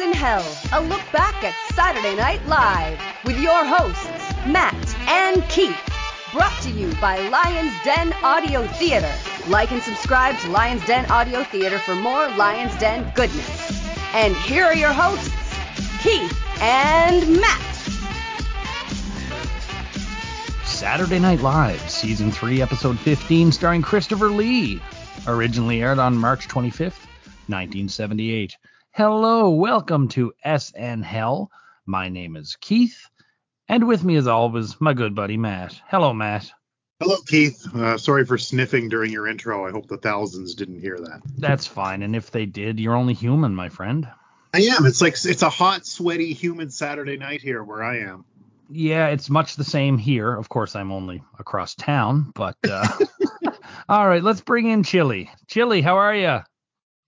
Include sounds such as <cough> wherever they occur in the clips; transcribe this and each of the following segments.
in Hell, a look back at Saturday Night Live with your hosts, Matt and Keith. Brought to you by Lions Den Audio Theater. Like and subscribe to Lions Den Audio Theater for more Lions Den goodness. And here are your hosts, Keith and Matt. Saturday Night Live, Season 3, Episode 15, starring Christopher Lee. Originally aired on March 25th, 1978. Hello, welcome to SN Hell. My name is Keith, and with me, as always, my good buddy Matt. Hello, Matt. Hello, Keith. Uh, sorry for sniffing during your intro. I hope the thousands didn't hear that. That's fine, and if they did, you're only human, my friend. I am. It's like it's a hot, sweaty, humid Saturday night here where I am. Yeah, it's much the same here. Of course, I'm only across town, but uh, <laughs> all right, let's bring in Chilly. Chilly, how are you?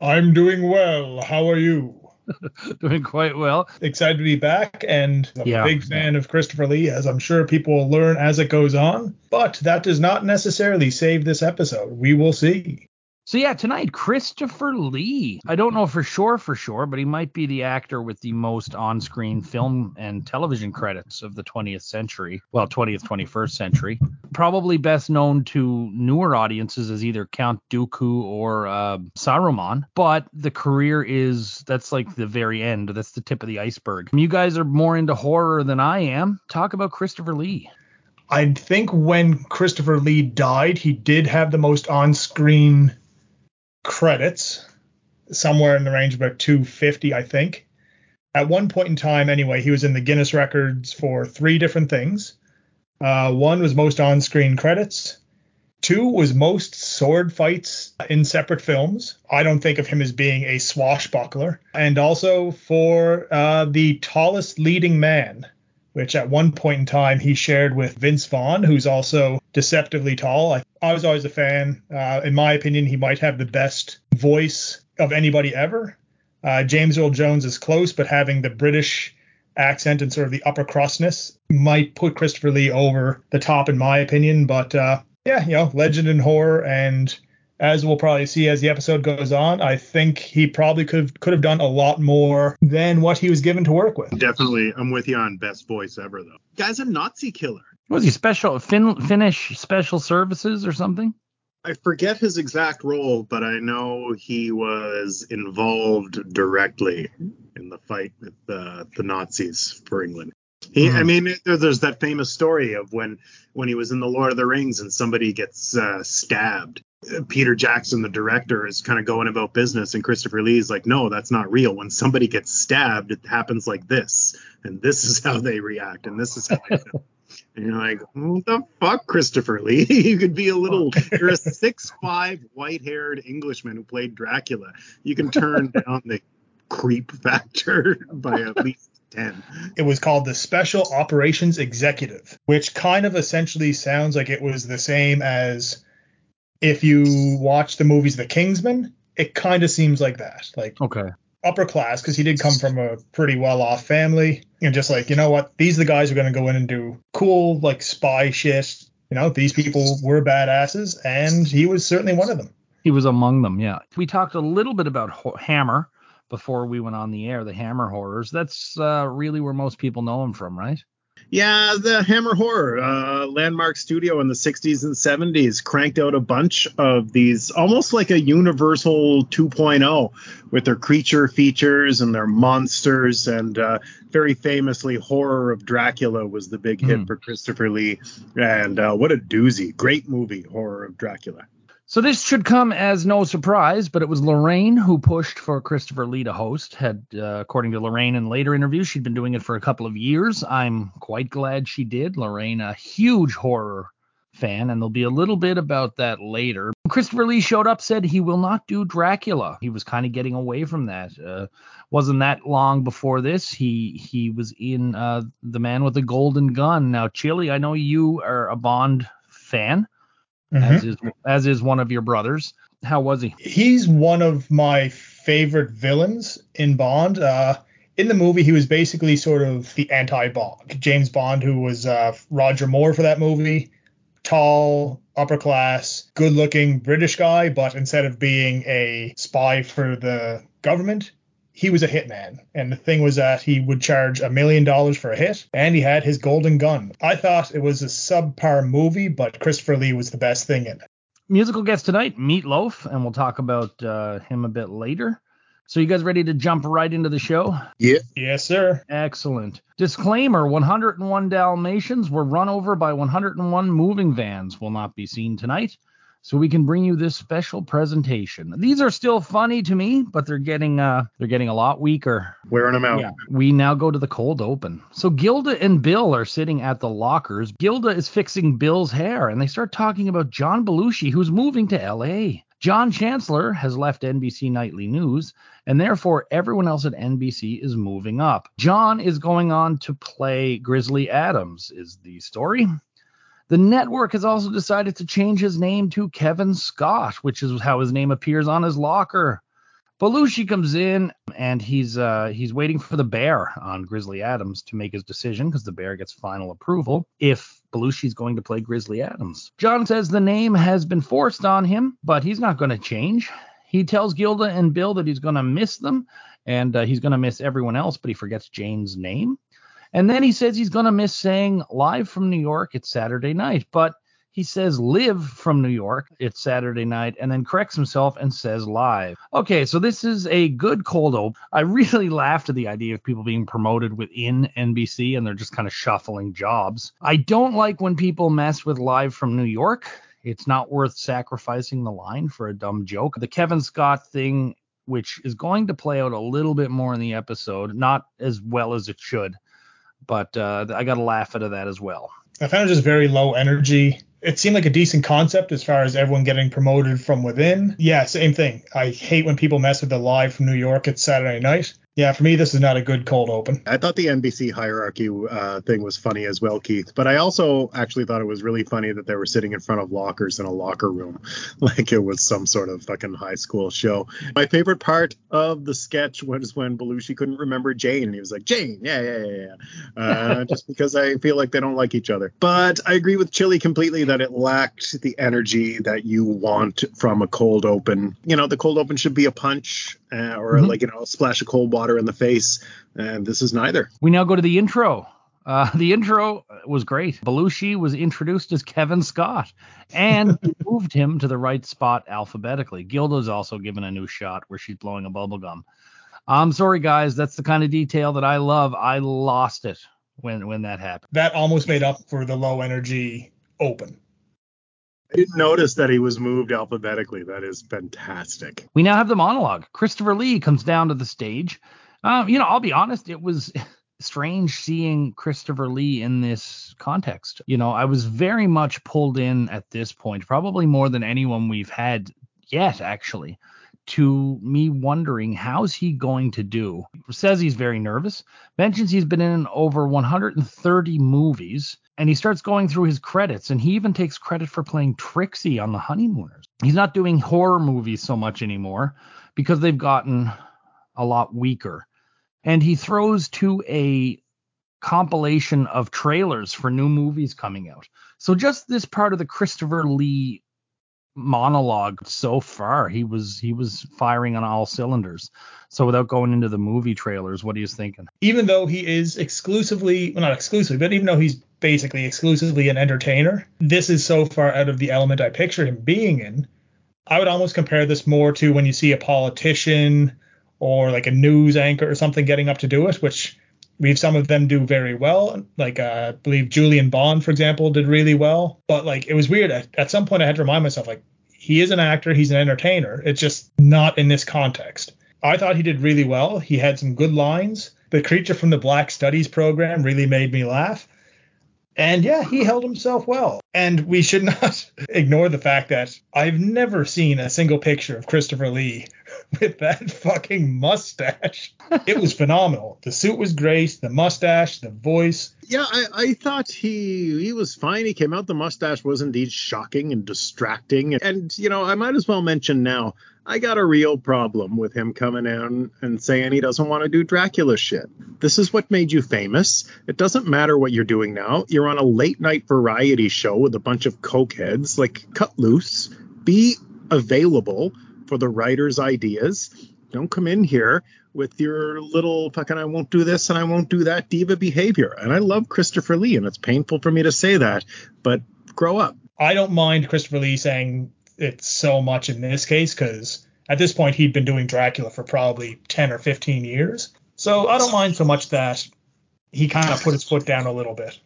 I'm doing well. How are you? <laughs> Doing quite well. Excited to be back, and I'm Yeah. a big fan of Christopher Lee, as I'm sure people will learn as it goes on. But that does not necessarily save this episode. We will see. So yeah, tonight Christopher Lee. I don't know for sure for sure, but he might be the actor with the most on-screen film and television credits of the 20th century. Well, 20th, 21st century. Probably best known to newer audiences as either Count Dooku or uh, Saruman. But the career is that's like the very end. That's the tip of the iceberg. You guys are more into horror than I am. Talk about Christopher Lee. I think when Christopher Lee died, he did have the most on screen credits, somewhere in the range of about 250, I think. At one point in time, anyway, he was in the Guinness records for three different things. Uh, one was most on screen credits. Two was most sword fights in separate films. I don't think of him as being a swashbuckler. And also for uh, the tallest leading man, which at one point in time he shared with Vince Vaughn, who's also deceptively tall. I, I was always a fan. Uh, in my opinion, he might have the best voice of anybody ever. Uh, James Earl Jones is close, but having the British accent and sort of the upper crustness might put Christopher Lee over the top, in my opinion. But uh, yeah, you know, legend in horror, and as we'll probably see as the episode goes on, I think he probably could have, could have done a lot more than what he was given to work with. Definitely, I'm with you on best voice ever though. Guy's a Nazi killer. Was he special fin- Finnish special services or something? I forget his exact role, but I know he was involved directly in the fight with uh, the Nazis for England. He, I Hmm. mean, there's that famous story of when when he was in the Lord of the Rings and somebody gets uh, stabbed. Peter Jackson, the director, is kind of going about business, and Christopher Lee's like, "No, that's not real. When somebody gets stabbed, it happens like this, and this is how they react, and this is how." They feel. And you're like, what the fuck, Christopher Lee? <laughs> you could be a little, you're a six five white haired Englishman who played Dracula. You can turn <laughs> down the creep factor <laughs> by at least 10. It was called the Special Operations Executive, which kind of essentially sounds like it was the same as if you watch the movies The Kingsman. It kind of seems like that, like Okay. upper class, because he did come from a pretty well off family. And just like, you know what, these are the guys who are going to go in and do cool, like spy shit. You know, these people were badasses, and he was certainly one of them. He was among them, yeah. We talked a little bit about Ho- Hammer before we went on the air, the Hammer horrors. That's uh, really where most people know him from, right? Yeah, the Hammer Horror, uh, landmark studio in the 60s and 70s, cranked out a bunch of these almost like a Universal 2.0 with their creature features and their monsters. And uh, very famously, Horror of Dracula was the big hit Hmm. for Christopher Lee. And uh, what a doozy. Great movie, Horror of Dracula. So this should come as no surprise, but it was Laraine who pushed for Christopher Lee to host. Had, uh, according to Laraine in later interviews, she'd been doing it for a couple of years. I'm quite glad she did. Laraine, a huge horror fan, and there'll be a little bit about that later. Christopher Lee showed up, said he will not do Dracula. He was kind of getting away from that. Uh, wasn't that long before this. He he was in uh, The Man with the Golden Gun. Now, Chilly, I know you are a Bond fan as is as is one of your brothers. How was he? he's one of my favorite villains in Bond. Uh, in the movie, he was basically sort of the anti-Bond. James Bond, who was uh, Roger Moore for that movie, tall, upper class, good-looking British guy, but instead of being a spy for the government, he was a hitman. And the thing was that he would charge a million dollars for a hit, and he had his golden gun. I thought it was a subpar movie, but Christopher Lee was the best thing in it. Musical guest tonight, Meatloaf, and we'll talk about uh, him a bit later. So you guys ready to jump right into the show? Yeah. Yes, sir. Excellent. Disclaimer 101 Dalmatians were run over by 101 moving vans will not be seen tonight. So we can bring you this special presentation. These are still funny to me, but they're getting uh they're getting a lot weaker. Wearing them out. Yeah. We now go to the cold open. So Gilda and Bill are sitting at the lockers. Gilda is fixing Bill's hair, and they start talking about John Belushi, who's moving to LA. John Chancellor has left NBC Nightly News, and therefore everyone else at NBC is moving up. John is going on to play Grizzly Adams, is the story. The network has also decided to change his name to Kevin Scott, which is how his name appears on his locker. Belushi comes in and he's uh, he's waiting for the bear on Grizzly Adams to make his decision because the bear gets final approval if Belushi's going to play Grizzly Adams. John says the name has been forced on him, but he's not going to change. He tells Gilda and Bill that he's going to miss them and uh, he's going to miss everyone else, but he forgets Jane's name. And then he says he's going to miss saying live from New York, it's Saturday night, but he says live from New York, it's Saturday night, and then corrects himself and says live. Okay, so this is a good cold open. I really <laughs> laughed at the idea of people being promoted within NBC and they're just kind of shuffling jobs. I don't like when people mess with live from New York. It's not worth sacrificing the line for a dumb joke. The Kevin Scott thing, which is going to play out a little bit more in the episode, not as well as it should, but uh, I got to laugh out of that as well. I found it just very low energy. It seemed like a decent concept as far as everyone getting promoted from within. Yeah, same thing. I hate when people mess with the live from New York at Saturday night. Yeah, for me, this is not a good cold open. I thought the NBC hierarchy uh, thing was funny as well, Keith. But I also actually thought it was really funny that they were sitting in front of lockers in a locker room, <laughs> like it was some sort of fucking high school show. My favorite part of the sketch was when Belushi couldn't remember Jane, and he was like, "Jane, yeah, yeah, yeah, yeah," uh, <laughs> just because I feel like they don't like each other. But I agree with Chilly completely that it lacked the energy that you want from a cold open. You know, the cold open should be a punch uh, or mm-hmm. like you know, a splash of cold water in the face, and this is neither. We now go to the intro. Uh, the intro was great. Belushi was introduced as Kevin Scott and <laughs> moved him to the right spot alphabetically. Gilda's also given a new shot where she's blowing a bubble gum. I'm sorry, guys. That's the kind of detail that I love. I lost it when when that happened. That almost made up for the low energy open. I didn't notice that he was moved alphabetically. That is fantastic. We now have the monologue. Christopher Lee comes down to the stage. Um, you know, I'll be honest, it was <laughs> strange seeing Christopher Lee in this context. You know, I was very much pulled in at this point, probably more than anyone we've had yet, actually, to me wondering how's he going to do. Says he's very nervous, mentions he's been in over 130 movies and he starts going through his credits and he even takes credit for playing Trixie on the Honeymooners. He's not doing horror movies so much anymore because they've gotten a lot weaker. And he throws to a compilation of trailers for new movies coming out. So just this part of the Christopher Lee monologue so far. He was he was firing on all cylinders. So without going into the movie trailers what are you thinking? Even though he is exclusively well not exclusively but even though he's basically exclusively an entertainer this is so far out of the element i picture him being in. I would almost compare this more to when you see a politician or like a news anchor or something getting up to do it which we have some of them do very well. Like uh, I believe Julian Bond, for example, did really well. But like it was weird. At, at some point, I had to remind myself like he is an actor, he's an entertainer. It's just not in this context. I thought he did really well. He had some good lines. The creature from the Black Studies program really made me laugh. And yeah, he held himself well. And we should not <laughs> ignore the fact that I've never seen a single picture of Christopher Lee <laughs> with that <laughs> fucking mustache. It was phenomenal. The suit was great, the mustache, the voice. Yeah, I, I thought he he was fine. He came out. The mustache was indeed shocking and distracting. And you know, I might as well mention now. I got a real problem with him coming in and saying he doesn't want to do Dracula shit. This is what made you famous. It doesn't matter what you're doing now. You're on a late night variety show with a bunch of cokeheads. Like, cut loose. Be available for the writer's ideas Don't come in here with your little fucking I won't do this and I won't do that diva behavior. And I love Christopher Lee, and it's painful for me to say that, but grow up. I don't mind Christopher Lee saying it so much in this case because at this point he'd been doing Dracula for probably 10 or 15 years. So I don't mind so much that he kind of put his foot down a little bit.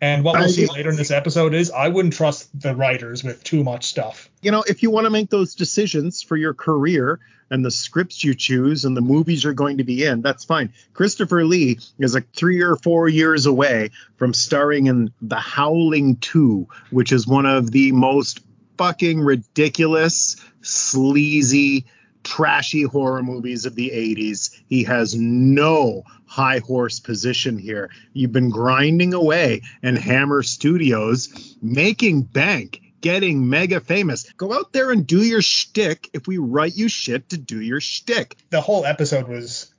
And what we'll I- see later in this episode is I wouldn't trust the writers with too much stuff. You know, if you want to make those decisions for your career and the scripts you choose and the movies you're going to be in, that's fine. Christopher Lee is like three or four years away from starring in The Howling 2, which is one of the most fucking ridiculous, sleazy, trashy horror movies of the 80s. He has no high horse position here. You've been grinding away in Hammer Studios, making bank, getting mega famous. Go out there and do your shtick if we write you shit to do your shtick. The whole episode was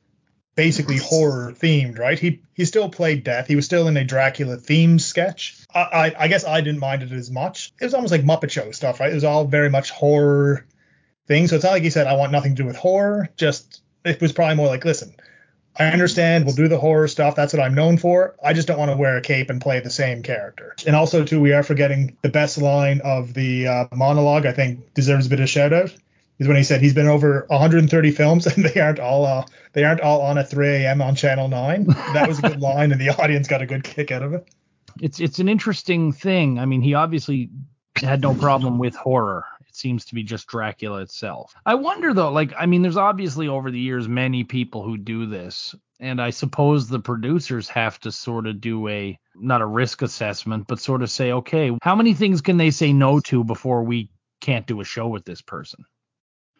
basically horror themed, right? He he still played death. He was still in a Dracula themed sketch. I, I I guess I didn't mind it as much. It was almost like Muppet Show stuff, right? It was all very much horror things. So it's not like he said I want nothing to do with horror. Just it was probably more like, listen, I understand. We'll do the horror stuff. That's what I'm known for. I just don't want to wear a cape and play the same character. And also, too, we are forgetting the best line of the uh, monologue. I think deserves a bit of shout out. Is when he said he's been over 130 films and they aren't all uh, they aren't all on at 3 a.m. on Channel 9. That was a good line and the audience got a good kick out of it. It's it's an interesting thing. I mean, he obviously had no problem with horror. Seems to be just Dracula itself. I wonder though, like I mean, there's obviously over the years many people who do this, and I suppose the producers have to sort of do a not a risk assessment, but sort of say, okay, how many things can they say no to before we can't do a show with this person?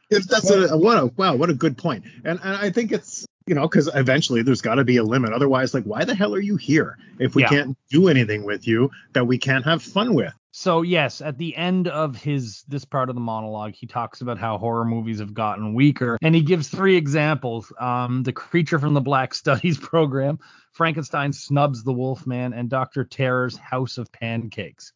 If that's a what a wow, what a good point. And and I think it's you know because eventually there's got to be a limit. Otherwise, like why the hell are you here if we Yeah. can't do anything with you that we can't have fun with? So yes, at the end of his this part of the monologue, he talks about how horror movies have gotten weaker, and he gives three examples: um, the creature from the Black Studies <laughs> program, Frankenstein snubs the Wolfman, and Doctor Terror's House of Pancakes.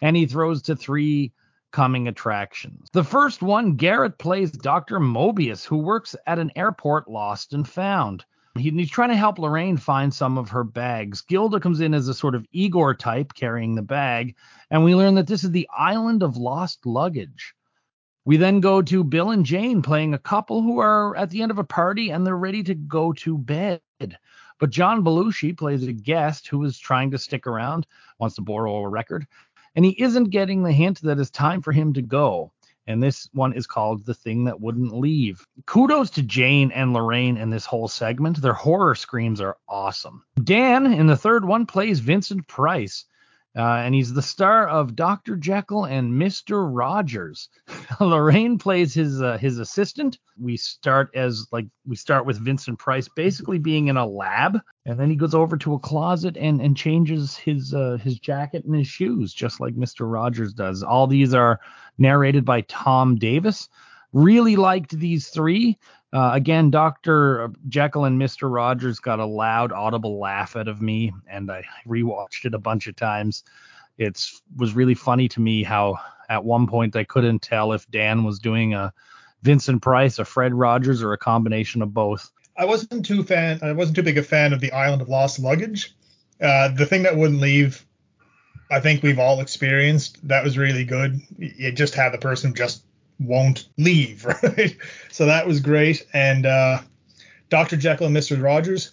And he throws to three coming attractions. The first one, Garrett plays Dr. Mobius, who works at an airport lost and found. He- He's trying to help Laraine find some of her bags. Gilda comes in as a sort of Igor type carrying the bag, and we learn that this is the island of lost luggage. We then go to Bill and Jane playing a couple who are at the end of a party and they're ready to go to bed. But John Belushi plays a guest who is trying to stick around, wants to borrow a record, and he isn't getting the hint that it's time for him to go. And this one is called The Thing That Wouldn't Leave. Kudos to Jane and Laraine in this whole segment. Their horror screams are awesome. Dan in the third one plays Vincent Price. Uh, and he's the star of Dr. Jekyll and Mr. Rogers. <laughs> Laraine plays his uh, his assistant. We start as like we start with Vincent Price basically being in a lab, and then he goes over to a closet and and changes his uh, his jacket and his shoes just like Mr. Rogers does. All these are narrated by Tom Davis. Really liked these three. Uh, again, Dr. Jekyll and Mr. Rogers got a loud, audible laugh out of me, and I rewatched it a bunch of times. It was really funny to me how at one point I couldn't tell if Dan was doing a Vincent Price, a Fred Rogers, or a combination of both. I wasn't too fan. I wasn't too big a fan of the Island of Lost Luggage. Uh, the thing that wouldn't leave, I think we've all experienced. That was really good. You just had the person just won't leave, <laughs> right? So that was great. And uh, Dr. Jekyll and Mr. Rogers,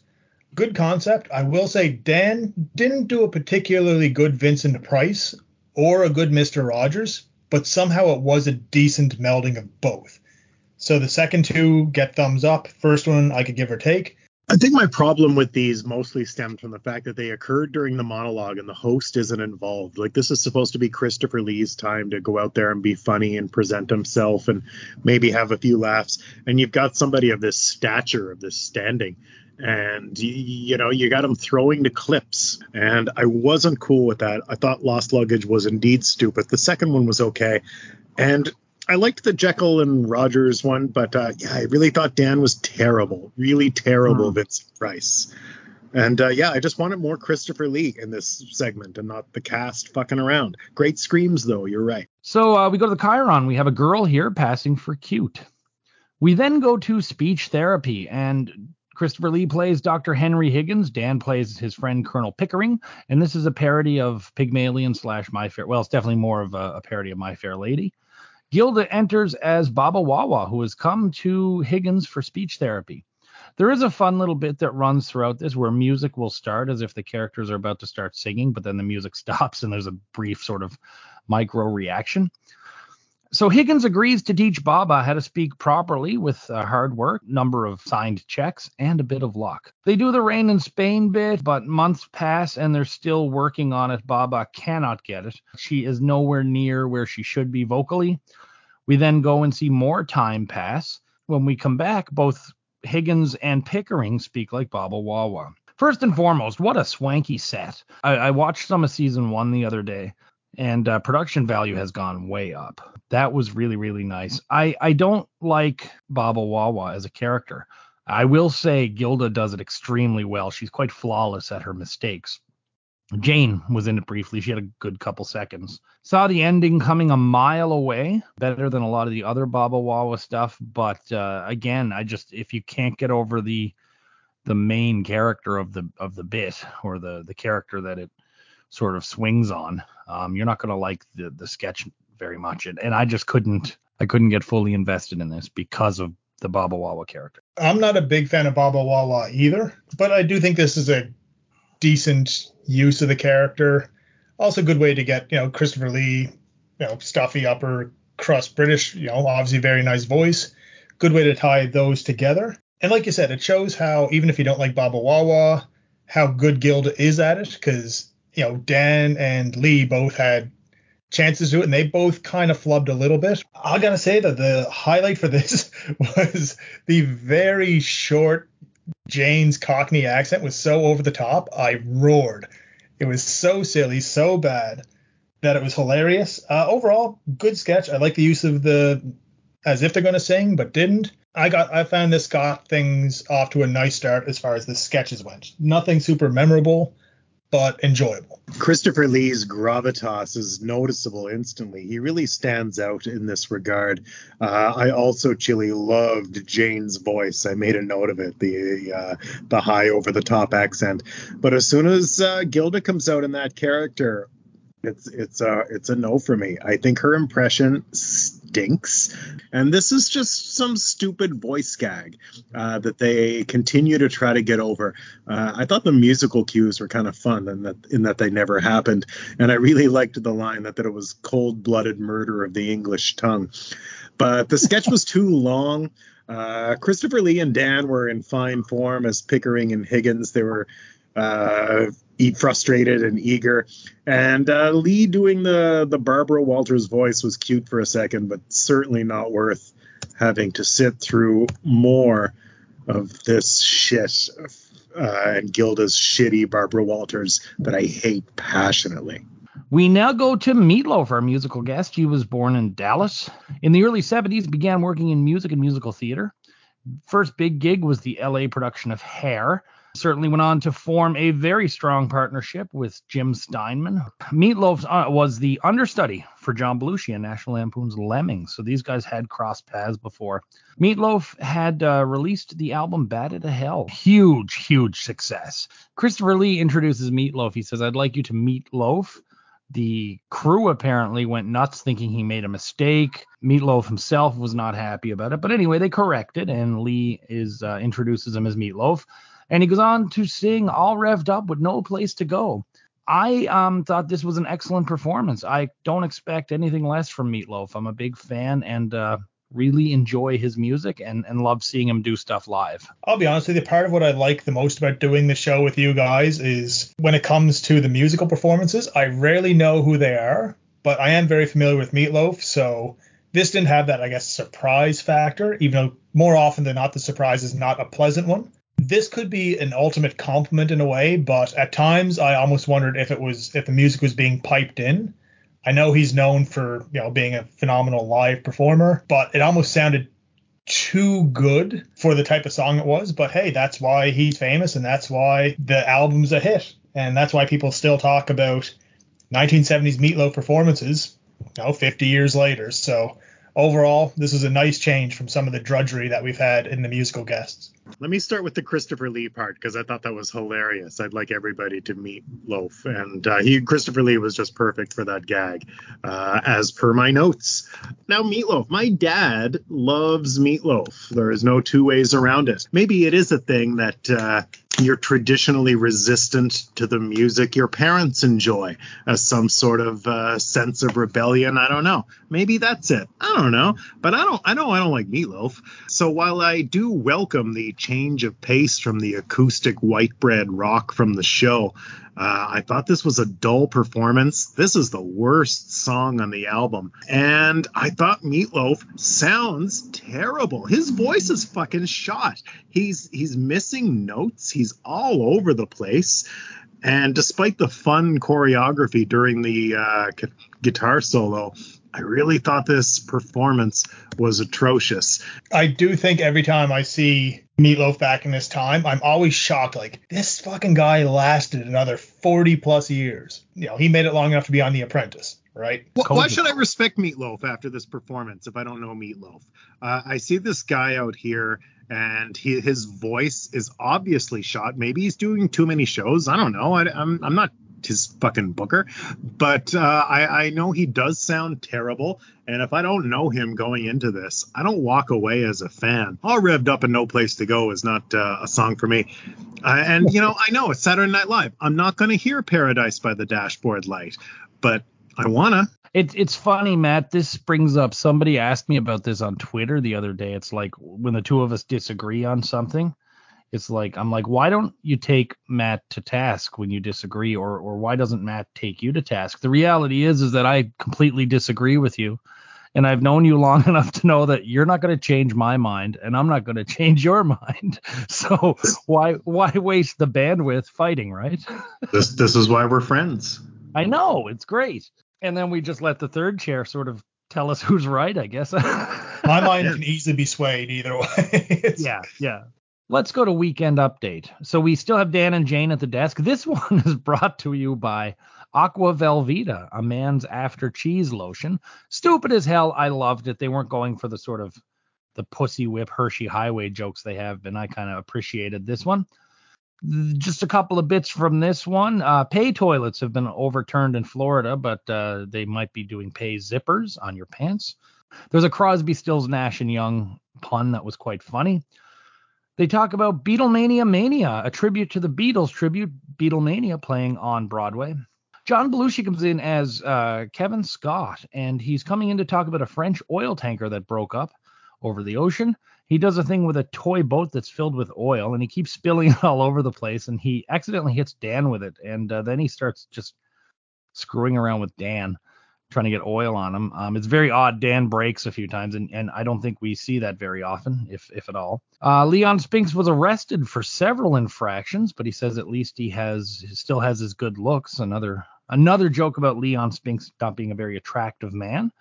good concept. I will say Dan didn't do a particularly good Vincent Price or a good Mr. Rogers, but somehow it was a decent melding of both. So the second two get thumbs up. First one I could give or take. I think my problem with these mostly stemmed from the fact that they occurred during the monologue and the host isn't involved. Like this is supposed to be Christopher Lee's time to go out there and be funny and present himself and maybe have a few laughs. And you've got somebody of this stature, of this standing, and you know you got him throwing the clips, and I wasn't cool with that. I thought Lost Luggage was indeed stupid. The second one was okay, and I liked the Jekyll and Rogers one, but uh, yeah, I really thought Dan was terrible, really terrible, Hmm. Vincent Price. And uh, yeah, I just wanted more Christopher Lee in this segment and not the cast fucking around. Great screams though, you're right. So uh, we go to the Chiron. We have a girl here passing for cute. We then go to speech therapy, and Christopher Lee plays Dr. Henry Higgins. Dan plays his friend Colonel Pickering, and this is a parody of Pygmalion slash My Fair. Well, it's definitely more of a, a parody of My Fair Lady. Gilda enters as Baba Wawa, who has come to Higgins for speech therapy. There is a fun little bit that runs throughout this where music will start as if the characters are about to start singing, but then the music <laughs> stops and there's a brief sort of micro reaction. So Higgins agrees to teach Baba how to speak properly with uh, hard work, number of signed checks, and a bit of luck. They do the rain in Spain bit, but months pass and they're still working on it. Baba cannot get it. She is nowhere near where she should be vocally. We then go and see more time pass. When we come back, both Higgins and Pickering speak like Baba Wawa. First and foremost, what a swanky set. I, I watched some of season one the other day and uh, production value has gone way up. That was really really nice. I I don't like Baba Wawa as a character. I will say Gilda does it extremely well. She's quite flawless at her mistakes. Jane was in it briefly. She had a good couple seconds. Saw the ending coming a mile away, better than a lot of the other Baba Wawa stuff. But uh, again, I just if you can't get over the the main character of the of the bit or the the character that it sort of swings on, um, you're not going to like the the sketch very much. And, and I just couldn't I couldn't get fully invested in this because of the Baba Wawa character. I'm not a big fan of Baba Wawa either, but I do think this is a decent use of the character. Also, good way to get you know Christopher Lee, you know, stuffy upper crust British, you know, obviously very nice voice. Good way to tie those together. And like you said, it shows how even if you don't like Baba Wawa, how good Gilda is at it because you know Dan and Lee both had chances to it, and they both kind of flubbed a little bit. I gotta say that the highlight for <laughs> this was the very short Jane's Cockney accent was so over the top. I roared. It was so silly, so bad that it was hilarious. Uh, overall, good sketch. I like the use of the as if they're to sing, but didn't. I got I found this got things off to a nice start as far as the sketches went. Nothing super memorable, but enjoyable. Christopher Lee's gravitas is noticeable instantly. He really stands out in this regard. Uh, I also chilly loved Jane's voice. I made a note of it, the uh, the high over the top accent. But as soon as uh, Gilda comes out in that character, it's it's a it's a no for me. I think her impression stinks, and this is just some stupid voice gag uh, that they continue to try to get over. Uh, I thought the musical cues were kind of fun, and that in that they never happened. And I really liked the line that that it was cold blooded murder of the English tongue. But the sketch was too long. Uh, Christopher Lee and Dan were in fine form as Pickering and Higgins. They were uh, frustrated and eager. And uh, Lee doing the the Barbara Walters voice was cute for a second, but certainly not worth having to sit through more of this shit uh, and Gilda's shitty Barbara Walters that I hate passionately. We now go to Meatloaf, our musical guest. He was born in Dallas. In the early 70s, began working in music and musical theater. First big gig was the LA production of Hair, certainly went on to form a very strong partnership with Jim Steinman. Meatloaf uh, was the understudy for John Belushi in National Lampoon's Lemmings, so these guys had crossed paths before. Meatloaf had uh, released the album Bat Out of Hell. Huge, huge success. Christopher Lee introduces Meatloaf. He says, I'd like you to meet Loaf. The crew apparently went nuts thinking he made a mistake. Meatloaf himself was not happy about it. But anyway, they corrected, and Lee is uh, introduces him as Meatloaf. And he goes on to sing all revved up with no place to go. I um, thought this was an excellent performance. I don't expect anything less from Meatloaf. I'm a big fan and uh, really enjoy his music and, and love seeing him do stuff live. I'll be honest with you, part of what I like the most about doing the show with you guys is when it comes to the musical performances, I rarely know who they are, but I am very familiar with Meatloaf, so this didn't have that, I guess, surprise factor, even though more often than not the surprise is not a pleasant one this could be an ultimate compliment in a way, but at times I almost wondered if it was if the music was being piped in. I know he's known for you know being a phenomenal live performer, but it almost sounded too good for the type of song it was. But hey, that's why he's famous, and that's why the album's a hit, and that's why people still talk about 1970s Meatloaf performances, you know, 50 years later. So overall, this is a nice change from some of the drudgery that we've had in the musical guests. Let me start with the Christopher Lee part because I thought that was hilarious. I'd like everybody to meet Loaf, and uh, he Christopher Lee was just perfect for that gag, uh, as per my notes. Now, Meatloaf. My dad loves Meatloaf. There is no two ways around it. Maybe it is a thing that uh, you're traditionally resistant to the music your parents enjoy as some sort of uh, sense of rebellion. I don't know. Maybe that's it. I don't know. But I don't. I know I don't like meatloaf. So while I do welcome the change of pace from the acoustic white bread rock from the show, uh, I thought this was a dull performance. This is the worst song on the album. And I thought Meatloaf sounds terrible. His voice is fucking shot. He's he's missing notes. He's all over the place. And despite the fun choreography during the uh, guitar solo, I really thought this performance was atrocious. I do think every time I see Meatloaf back in this time, I'm always shocked. Like this fucking guy lasted another 40 plus years. You know, he made it long enough to be on The Apprentice, right? Well, why should I respect Meatloaf after this performance if I don't know Meatloaf? Uh, I see this guy out here and he, his voice is obviously shot. Maybe he's doing too many shows. I don't know. I, I'm I'm not his fucking booker. But uh, I, I know he does sound terrible. And if I don't know him going into this, I don't walk away as a fan. All revved up and no place to go is not uh, a song for me. Uh, and you know, I know it's Saturday Night Live. I'm not going to hear Paradise by the Dashboard Light, but I wanna. It's it's funny, Matt. This brings up somebody asked me about this on Twitter the other day. It's like when the two of us disagree on something it's like I'm like, why don't you take Matt to task when you disagree, or or why doesn't Matt take you to task? The reality is is that I completely disagree with you, and I've known you long <laughs> enough to know that you're not going to change my mind, and I'm not going <laughs> to change your mind. <laughs> So why why waste the bandwidth fighting, right? This this is why we're friends. I know it's great, and then we just let the third chair sort of tell us who's right, I guess. my mind can easily be swayed either way. yeah, yeah. Let's go to weekend update. So we still have Dan and Jane at the desk. <laughs> This one is brought to you by Aqua Velveeta, a man's after cheese lotion. Stupid as hell. I loved it. They weren't going for the sort of the pussy whip Hershey highway jokes they have been. I kind of appreciated this one. Just a couple of bits from this one. Uh, pay toilets have been overturned in Florida, but uh, they might be doing pay zippers on your pants. There's a Crosby, Stills, Nash and Young pun that was quite funny. They talk about Beatlemania Mania, a tribute to the Beatles, tribute Beatlemania playing on Broadway. John Belushi comes in as uh, Kevin Scott, and he's coming in to talk about a French oil tanker that broke up over the ocean. He does a thing with a toy boat that's filled with oil, and he keeps spilling it <laughs> all over the place, and he accidentally hits Dan with it, and uh, then he starts just screwing around with Dan trying to get oil on him. Um, it's very odd. Dan breaks a few times, and, and I don't think we see that very often, if if at all. Uh, Leon Spinks was arrested for several infractions, but he says at least he has still has his good looks. Another another joke about Leon Spinks not being a very attractive man.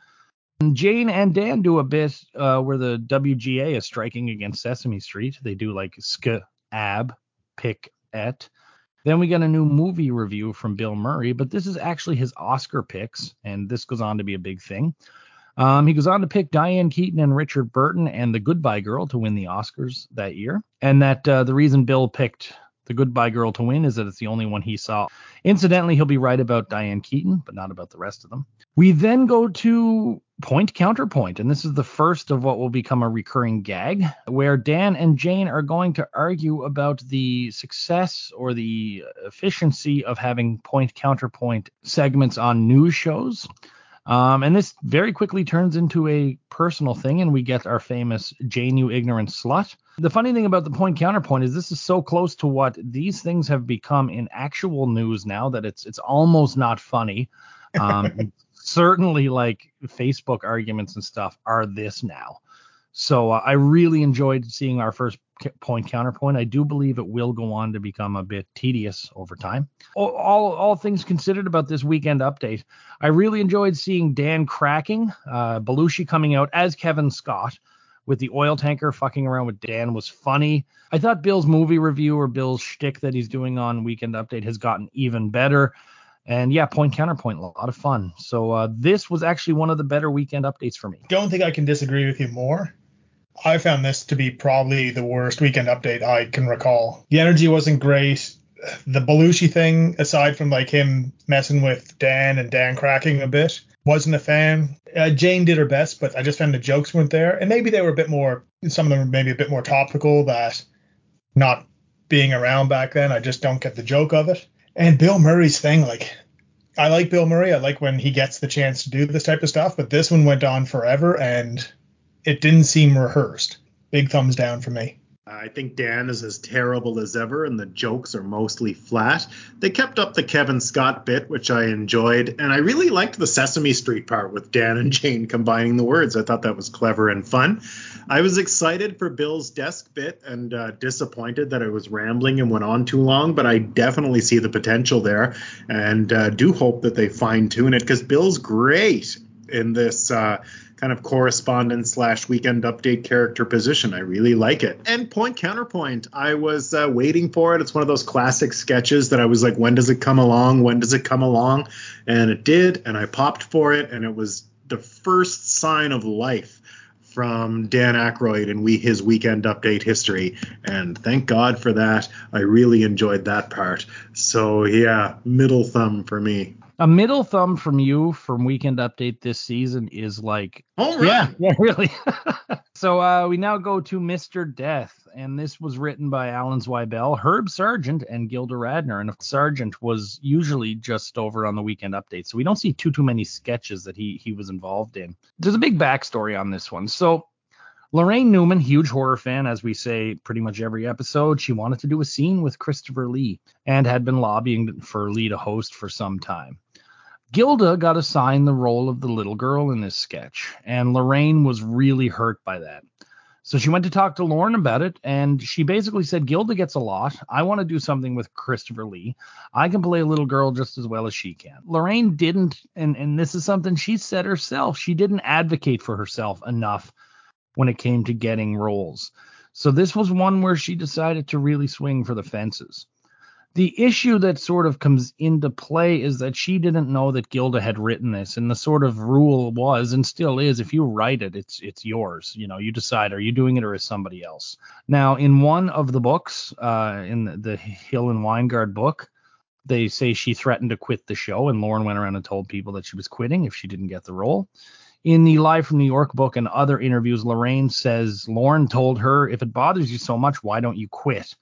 And Jane and Dan do a bit uh, where the WGA is striking against Sesame Street. They do like sk ab pick et then we get a new movie review from Bill Murray, but this is actually his Oscar picks, and this goes on to be a big thing. Um, he goes on to pick Diane Keaton and Richard Burton and The Goodbye Girl to win the Oscars that year, and that uh, the reason Bill picked The Goodbye Girl to win is that it's the only one he saw. Incidentally, he'll be right about Diane Keaton, but not about the rest of them. We then go to point counterpoint and this is the first of what will become a recurring gag where dan and jane are going to argue about the success or the efficiency of having point counterpoint segments on news shows. Um, and this very quickly turns into a personal thing and we get our famous jane you ignorant slut. The funny thing about the point counterpoint is this is so close to what these things have become in actual news now that it's it's almost not funny. <laughs> Um, certainly like Facebook arguments and stuff are this now. So uh, I really enjoyed seeing our first point counterpoint. I do believe it will go on to become a bit tedious over time. All, all, things considered about this weekend update, I really enjoyed seeing Dan cracking, uh, Belushi coming out as Kevin Scott with the oil tanker fucking around with Dan was funny. I thought Bill's movie review or Bill's shtick that he's doing on Weekend Update has gotten even better And yeah, point counterpoint, a lot of fun. So uh, this was actually one of the better weekend updates for me. Don't think I can disagree with you more. I found this to be probably the worst weekend update I can recall. The energy wasn't great. The Belushi thing, aside from like him messing with Dan and Dan cracking a bit, wasn't a fan. Uh, Jane did her best, but I just found the jokes weren't there, and maybe they were a bit more. Some of them were maybe a bit more topical. That not being around back then, I just don't get the joke of it. And Bill Murray's thing, like I like Bill Murray. I like when he gets the chance to do this type of stuff, but this one went on forever and it didn't seem rehearsed. Big thumbs down for me. I think Dan is as terrible as ever, and the jokes are mostly flat. They kept up the Kevin Scott bit, which I enjoyed, and I really liked the Sesame Street part with Dan and Jane combining the words. I thought that was clever and fun. I was excited for Bill's desk bit and uh, disappointed that I was rambling and went on too long, but I definitely see the potential there and uh, do hope that they fine tune it because Bill's great in this. Uh, kind of correspondent slash weekend update character position. I really like it. And point counterpoint, I was uh, waiting for it. It's one of those classic sketches that I was like, when does it come along? When does it come along? And it did, and I popped for it, and it was the first sign of life from Dan Aykroyd and we his weekend update history. And thank God for that. I really enjoyed that part. So yeah, middle thumb for me a middle thumb from you from Weekend Update this season is like, oh yeah, yeah, <laughs> really. <laughs> so uh, we now go to Mr. Death, and this was written by Alan Zweibel, Herb Sargent, and Gilda Radner. And Sargent was usually just over on the Weekend Update, so we don't see too too many sketches that he he was involved in. There's a big backstory on this one. So Laraine Newman, huge horror fan, as we say pretty much every episode, she wanted to do a scene with Christopher Lee and had been lobbying for Lee to host for some time. Gilda got assigned the role of the little girl in this sketch, and Laraine was really hurt by that. So she went to talk to Lorne about it, and she basically said, Gilda gets a lot. I want to do something with Christopher Lee. I can play a little girl just as well as she can. Laraine didn't, and, and this is something she said herself, she didn't advocate for herself enough when it came to getting roles. So this was one where she decided to really swing for the fences the issue that sort of comes into play is that she didn't know that Gilda had written this, and the sort of rule was and still is if you write it, it's it's yours. You know, you decide are you doing it or is somebody else. Now, in one of the books, uh, in the, the Hill and Weingrad book, they say she threatened to quit the show, and Lorne went around and told people that she was quitting if she didn't get the role. In the Live from New York book and other interviews, Laraine says Lorne told her, if it bothers you so much, why don't you quit?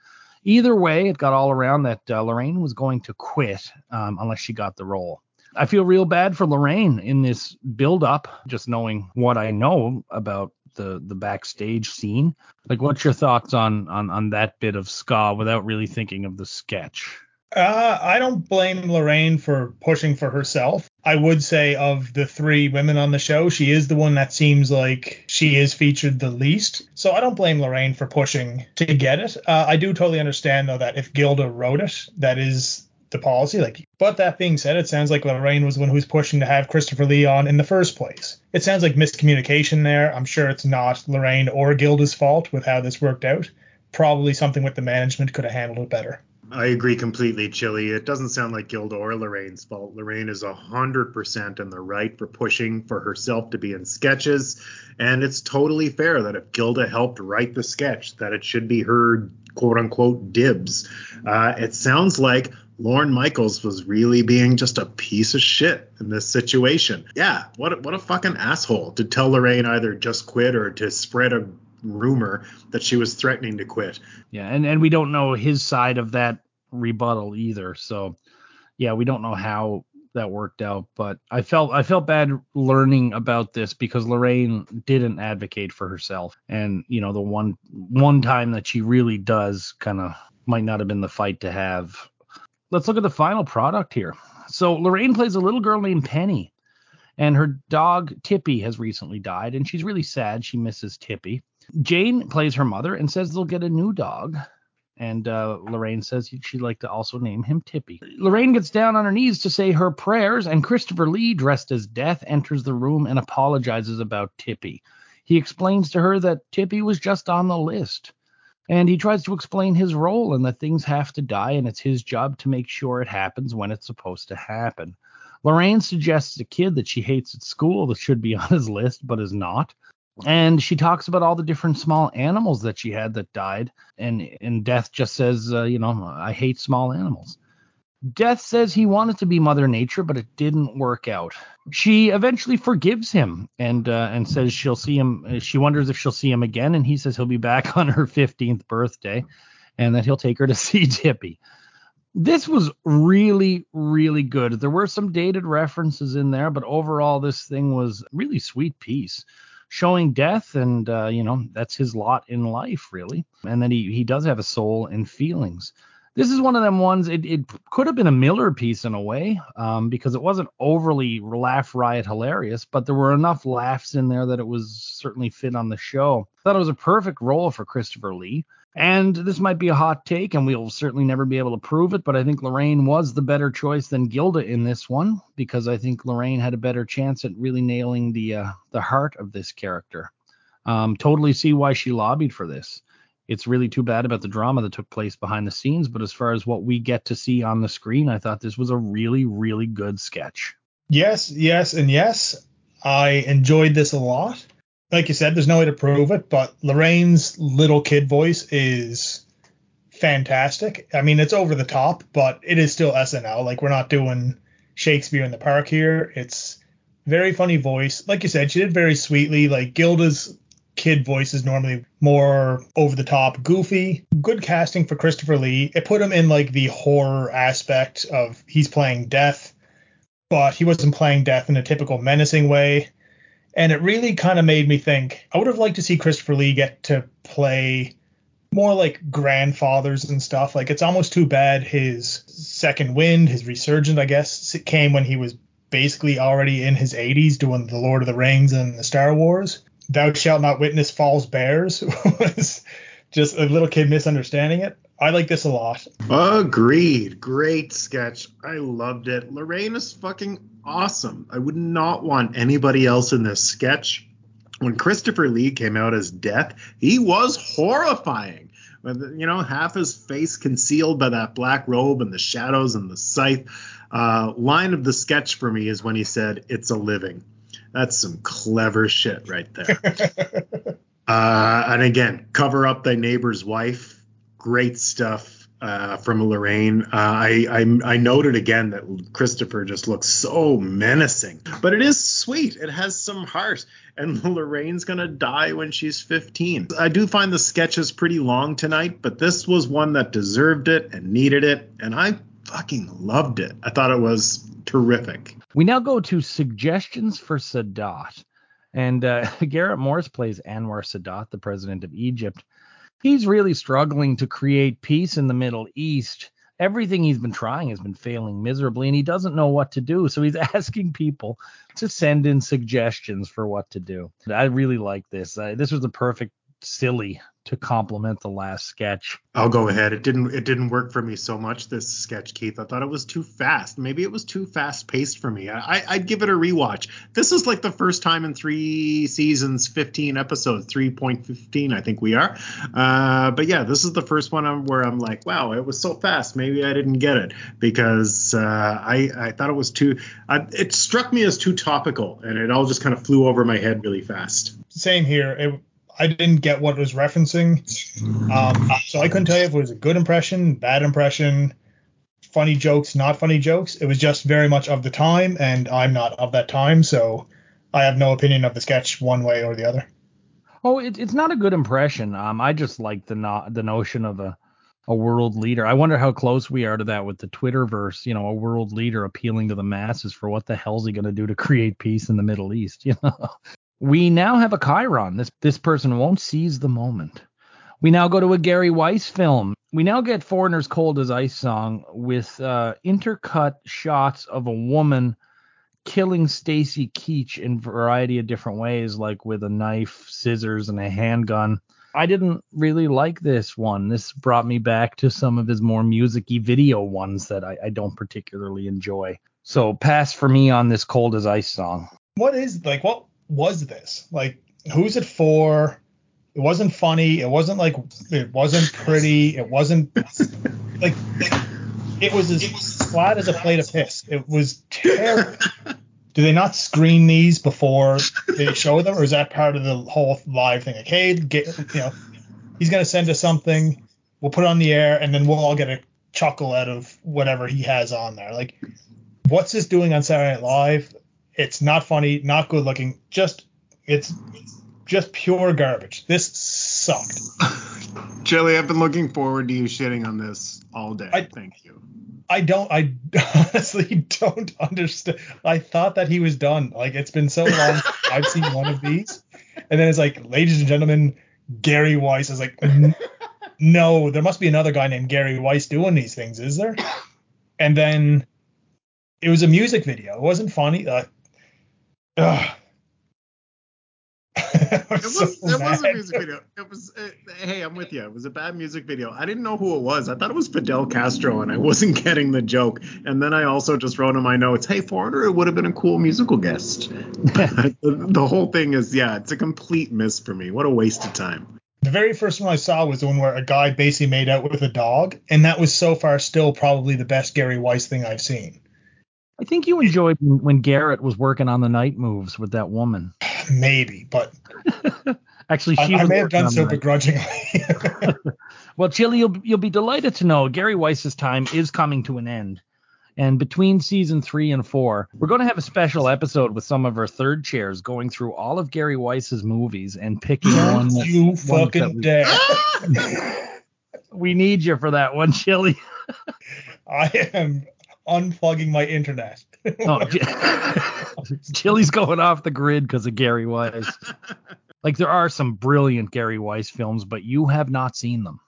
Either way, it got all around that uh, Laraine was going to quit um, unless she got the role. I feel real bad for Laraine in this build up, just knowing what I know about the the backstage scene. Like, what's your thoughts on on on that bit of ska without really thinking of the sketch? Uh, I don't blame Laraine for pushing for herself. I would say of the three women on the show, she is the one that seems like she is featured the least. So I don't blame Laraine for pushing to get it. Uh, I do totally understand though that if Gilda wrote it, that is the policy. Like, but that being said, it sounds like Laraine was the one who was pushing to have Christopher Lee on in the first place. It sounds like miscommunication there. I'm sure it's not Laraine or Gilda's fault with how this worked out. Probably something with the management could have handled it better. I agree completely, Chilly. It doesn't sound like Gilda or Laraine's fault. Laraine is 100% in the right for pushing for herself to be in sketches. And it's totally fair that if Gilda helped write the sketch, that it should be her quote unquote dibs. Uh, it sounds like Lorne Michaels was really being just a piece of shit in this situation. Yeah, what a, what a fucking asshole to tell Laraine either just quit or to spread a rumor that she was threatening to quit. Yeah, and and we don't know his side of that rebuttal either. So yeah, we don't know how that worked out, but I felt I felt bad learning about this because Laraine didn't advocate for herself, and you know the one one time that she really does kind of might not have been the fight to have. Let's look at the final product here. So Laraine plays a little girl named Penny, and her dog Tippy has recently died, and she's really sad. She misses Tippy. Jane plays her mother and says they'll get a new dog. And uh, Laraine says she'd like to also name him Tippy. Laraine gets down on her knees to say her prayers, and Christopher Lee, dressed as Death, enters the room and apologizes about Tippy. He explains to her that Tippy was just on the list. And he tries to explain his role and that things have to die, and it's his job to make sure it happens when it's supposed to happen. Laraine suggests a kid that she hates at school that should be <laughs> on his list, but is not. And she talks about all the different small animals that she had that died, and and Death just says, uh, you know, I hate small animals. Death says he wanted to be Mother Nature, but it didn't work out. She eventually forgives him and uh, and says she'll see him. She wonders if she'll see him again, and he says he'll be back <laughs> on her 15th birthday, and that he'll take her to <laughs> see Tippy. This was really, really good. There were some dated references in there, but overall, this thing was really sweet piece, showing death, and uh, you know that's his lot in life, really, and that he he does have a soul and feelings this is one of them ones. It, it could have been a Miller piece in a way, um, because it wasn't overly laugh riot hilarious, but there were enough laughs in there that it was certainly fit on the show. I thought it was a perfect role for Christopher Lee. And this might be a hot take, and we'll certainly never be able to prove it, but I think Laraine was the better choice than Gilda in this one because I think Laraine had a better chance at really nailing the uh, the heart of this character. Um, totally see why she lobbied for this it's really too bad about the drama that took place behind the scenes. But as far as what we get to see on the screen, I thought this was a really, really good sketch. Yes, yes, and yes. I enjoyed this a lot. Like you said, there's no way to prove it, but Laraine's little kid voice is fantastic. I mean, it's over the top, but it is still SNL. Like we're not doing Shakespeare in the Park here. It's very funny voice. Like you said, she did very sweetly. Like Gilda's kid voice is normally more over the top, goofy. Good casting for Christopher Lee. It put him in like the horror aspect of he's playing death, but he wasn't playing death in a typical menacing way. And it really kind of made me think I would have liked to see Christopher Lee get to play more like grandfathers and stuff. Like it's almost too bad his second wind, his resurgence, I guess, came when he was basically already in his 80s doing the Lord of the Rings and the Star Wars thou shalt not witness false bears <laughs> was just a little kid misunderstanding it. I like this a lot. Agreed. Great sketch. I loved it. Laraine is fucking awesome. I would not want anybody else in this sketch. When Christopher Lee came out as Death, he was horrifying. With you know half his face concealed by that black robe and the shadows and the scythe. Uh, line of the sketch for me is when he said, "It's a living." That's some clever shit right there. <laughs> uh, and again, cover up thy neighbor's wife. Great stuff uh, from Laraine. Uh, I, I I noted again that Christopher just looks so menacing, but it is sweet. It has some heart. And <laughs> Laraine's gonna die when she's 15. I do find the sketches pretty long tonight, but this was one that deserved it and needed it, and I fucking loved it. I thought it was terrific. We now go to suggestions for Sadat. And uh, <laughs> Garrett Morris plays Anwar Sadat, the president of Egypt. He's really struggling to create peace in the Middle East. Everything he's been trying has been failing miserably, and he doesn't know what to do. So he's <laughs> asking people to send in suggestions for what to do. I really like this. Uh, this was a perfect silly to complement the last sketch. I'll go ahead. It didn't it didn't work for me so much this sketch, Keith. I thought it was too fast. Maybe it was too fast paced for me. I, I'd give it a rewatch. This is like the first time in three seasons, 15 episodes, 3.15, I think we are. Uh, but yeah, this is the first one where I'm like, wow, it was so fast. Maybe I didn't get it because uh, I I thought it was too. Uh, it struck me as too topical, and it all just kind of flew over my head really fast. Same here. It, I didn't get what it was referencing. Um, so I couldn't tell you if it was a good impression, bad impression, funny jokes, not funny jokes. It was just very much of the time, and I'm not of that time, so I have no opinion of the sketch one way or the other. Oh, it, it's not a good impression. Um, I just like the no, the notion of a a world leader. I wonder how close we are to that with the Twitterverse. You know, a world leader appealing to the masses for what the hell's he going to do to create peace in the Middle East? <laughs> You know, we now have a Chiron. This this person won't seize the moment. We now go to a Gary Weiss film. We now get Foreigner's Cold as Ice song with uh, intercut shots of a woman killing Stacy Keach in a variety of different ways, like with a knife, scissors, and a handgun. I didn't really like this one. This brought me back to some of his more musicy video ones that I, I don't particularly enjoy. So pass for me on this Cold as Ice song. What is like what was this? Like, who's it for? It wasn't funny. It wasn't like it wasn't pretty. It wasn't <laughs> like it was as flat as a plate of piss. It was terrible. Do they not screen these before they show them, or is that part of the whole live thing? Like, hey, get, you know, he's gonna send us something. We'll put it on the air, and then we'll all get a chuckle out of whatever he has on there. Like, what's this doing on Saturday Night Live? It's not funny, not good looking. Just it's just pure garbage. This sucked. <laughs> Chilly, I've been looking forward to you shitting on this all day. I- Thank you. I don't. I <laughs> honestly don't understand. I thought that he was done. Like it's been so long. I've seen one of these, and then it's like, ladies and gentlemen, Gary Weiss is like, no, there must be another guy named Gary Weiss doing these things, is there? And then it was a music video. It wasn't funny. Uh, ugh. <laughs> It was, it was a music video. It was. Uh, hey, I'm with you. It was a bad music video. I didn't know who it was. I thought it was Fidel Castro, and I wasn't <laughs> getting the joke. And then I also just wrote in my notes, "Hey, Foreigner, it would have been a cool musical guest." <laughs> the, the whole thing is, yeah, it's a complete miss for me. What a waste of time. The very first one I saw was the one where a guy basically made out with a dog, and that was so far still probably the best Gary Weiss thing I've seen. I think you enjoyed when Garrett was working on the night moves with that woman. <sighs> Maybe, but <laughs> Actually, I, she I was may have done on so night- begrudgingly. <laughs> <laughs> Well, Chilly, you'll you'll be delighted to know Gary Weiss's time is coming to an end. And between season three and four, we're going to have a special episode with some of our third chairs going through all of Gary Weiss's movies and picking one. That- you that fucking dare. We need you for that one, Chilly. I am unplugging my internet. Oh, Ch- Chilly's going off the grid because of Gary Weiss. <laughs> Like there are some brilliant Gary Weiss films, but you have not seen them.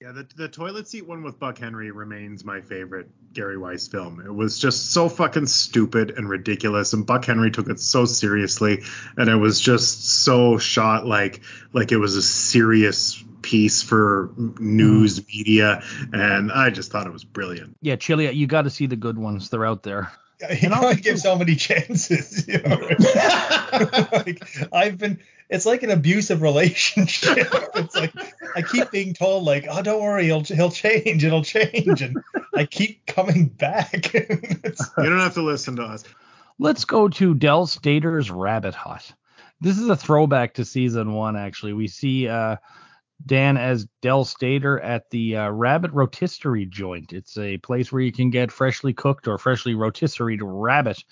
Yeah, the, the toilet seat one with Buck Henry remains my favorite Gary Weiss film. It was just so fucking stupid and ridiculous, and Buck Henry took it so seriously, and it was just so shot like like it was a serious piece for news media, and I just thought it was brilliant. Yeah, Chilly, you got to see the good ones. They're out there. He only gives so many <laughs> chances. You know? <laughs> like I've been, it's like an abusive relationship. <laughs> It's like I keep being told, like, oh, don't worry, he'll he'll change, it'll change, and I keep coming back. You don't have to listen to us. Let's go to Del Stater's Rabbit Hut. This is a throwback to season one, actually. We see uh, Dan as Del Stater at the uh, Rabbit Rotisserie joint. It's a place where you can get freshly cooked or freshly rotisseried rabbit.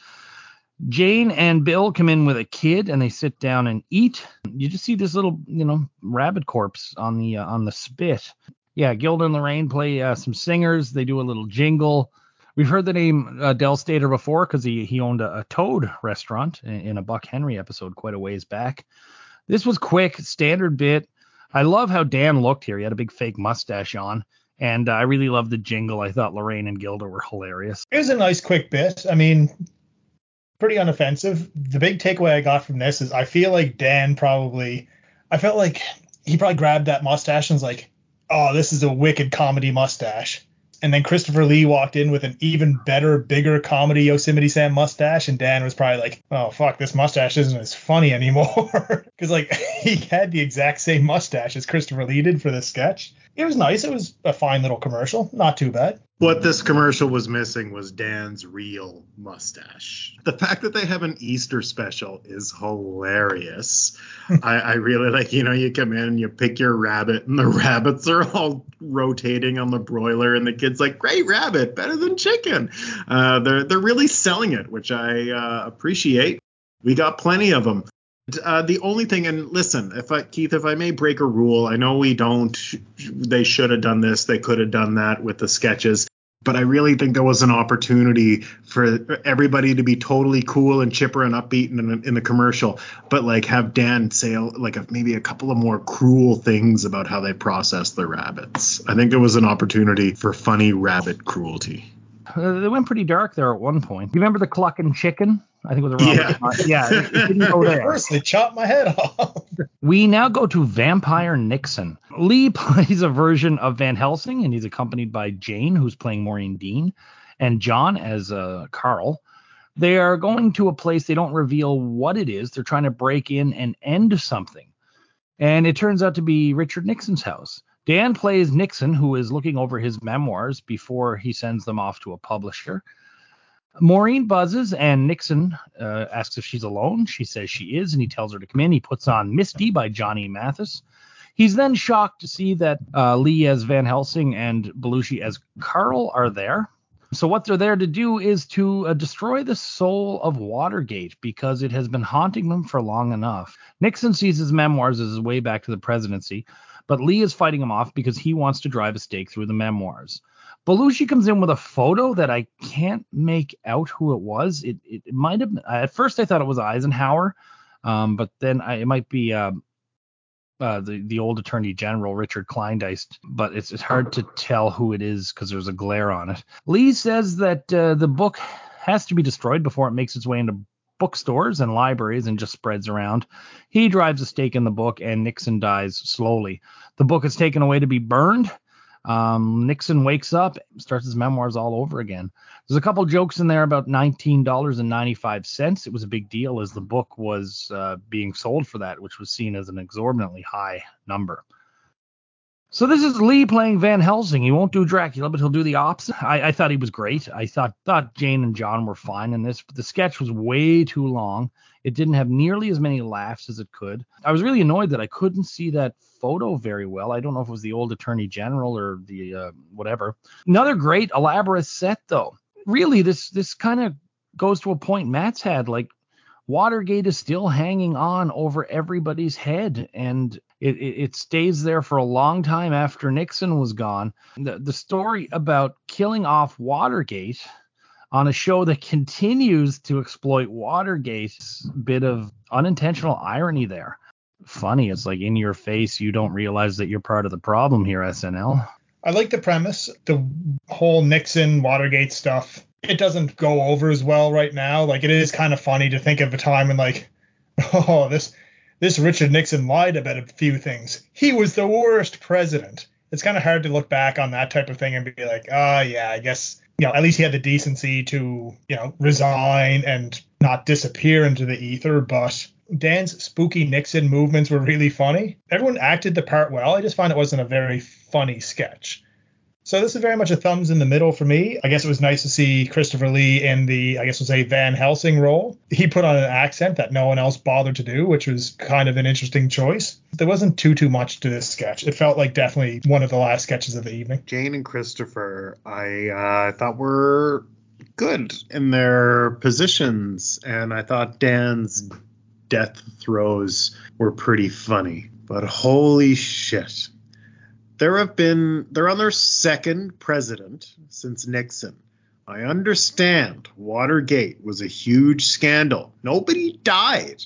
Jane and Bill come in with a kid and they sit down and eat. You just see this little, you know, rabbit corpse on the uh, on the spit. Yeah, Gilda and Laraine play uh, some singers. They do a little jingle. We've heard the name uh, Del Stater before because he he owned a, a Toad restaurant in, in a Buck Henry episode quite a ways back. This was quick, standard bit. I love how Dan looked here. He had a big fake mustache on, and uh, I really loved the jingle. I thought Laraine and Gilda were hilarious. It was a nice quick bit. I mean, pretty unoffensive. The big takeaway I got from this is I feel like Dan probably, I felt like he probably grabbed that mustache and was like, oh, this is a wicked comedy mustache. And then Christopher Lee walked in with an even better, bigger comedy Yosemite Sam mustache, and Dan was probably like, "Oh fuck, this mustache isn't as funny anymore," <laughs> because like <laughs> he had the exact same mustache as Christopher Lee did for this sketch. It was nice. It was a fine little commercial, not too bad. What this commercial was missing was Dan's real mustache. The fact that they have an Easter special is hilarious. <laughs> I, I really like, you know, you come in and you pick your rabbit, and the <laughs> rabbits are all rotating on the broiler, and the kid's like, "Great rabbit, better than chicken." Uh, they're they're really selling it, which I uh, appreciate. We got plenty of them. Uh, the only thing, and listen, if I, Keith, if I may break a rule, I know we don't. They should have done this. They could have done that with the sketches. But I really think there was an opportunity for everybody to be totally cool and chipper and upbeat in, in the commercial, but like have Dan say like a, maybe a couple of more cruel things about how they process the rabbits. I think there was an opportunity for funny rabbit cruelty. Uh, they went pretty dark there at one point. You remember the clucking chicken? I think it was around. Yeah. yeah. It, it didn't go there. First, they chopped my head off. We now go to Vampire Nixon. Lee <laughs> plays a version of Van Helsing, and he's accompanied by Jane, who's playing Maureen Dean, and John as uh, Carl. They are going to a place they don't reveal what it is. They're trying to break in and end something. And it turns out to be Richard Nixon's house. Dan plays Nixon, who is looking over his memoirs before he sends them off to a publisher. Maureen buzzes and Nixon uh, asks if she's alone. She says she is, and he tells her to come in. He puts on Misty by Johnny Mathis. He's then shocked to see that uh, Lee as Van Helsing and Belushi as Carl are there. So what they're there to do is to uh, destroy the soul of Watergate because it has been haunting them for long enough. Nixon sees his memoirs as his way back to the presidency, but Lee is fighting him off because he wants to drive a stake through the memoirs. Belushi comes in with a photo that I can't make out who it was. It it, it might have at first I thought it was Eisenhower, um, but then I, it might be uh, uh, the the old Attorney General Richard Kleindienst, but it's it's hard to tell who it is because there's a glare on it. Lee says that uh, the book has to be destroyed before it makes its way into bookstores and libraries and just spreads around. He drives a stake in the book, and Nixon dies slowly. The book is taken away to be burned. Um, Nixon wakes up, starts his memoirs all over again. There's a couple jokes in there about $19.95. It was a big deal as the book was uh, being sold for that, which was seen as an exorbitantly high number. So this is Lee playing Van Helsing. He won't do Dracula, but he'll do the opposite. I, I thought he was great. I thought thought Jane and John were fine in this. The sketch was way too long. It didn't have nearly as many laughs as it could. I was really annoyed that I couldn't see that photo very well. I don't know if it was the old Attorney General or the uh, whatever. Another great elaborate set though. Really, this this kind of goes to a point Matt's had. Like Watergate is still hanging on over everybody's head, and it, it, stays there for a long time after Nixon was gone. The, the story about killing off Watergate on a show that <laughs> continues to exploit Watergate's bit of unintentional irony there. Funny, it's like in your face, you don't realize that you're part of the problem here, SNL. I like the premise, the whole Nixon Watergate stuff. It doesn't go over as well right now. Like it is kind of funny to think of a time and like, <laughs> oh, this this Richard Nixon lied about a few things. He was the worst president. It's kind of hard to look back on that type of thing and be like, oh yeah, I guess you know at least he had the decency to you know resign and not disappear into the ether. But Dan's spooky Nixon movements were really funny. Everyone acted the part well. I just find it wasn't a very funny sketch. So this is very much a thumbs in the middle for me. I guess it was nice to see Christopher Lee in the, I guess we'll say Van Helsing role. He put on an accent that no one else bothered to do, which was kind of an interesting choice. There wasn't too too much to this sketch. It felt like definitely one of the last sketches of the evening. Jane and Christopher, I uh, thought were good in their positions, and I thought Dan's death throes were pretty funny. But holy shit there have been they're on their second president since Nixon. I understand Watergate was a huge scandal. Nobody died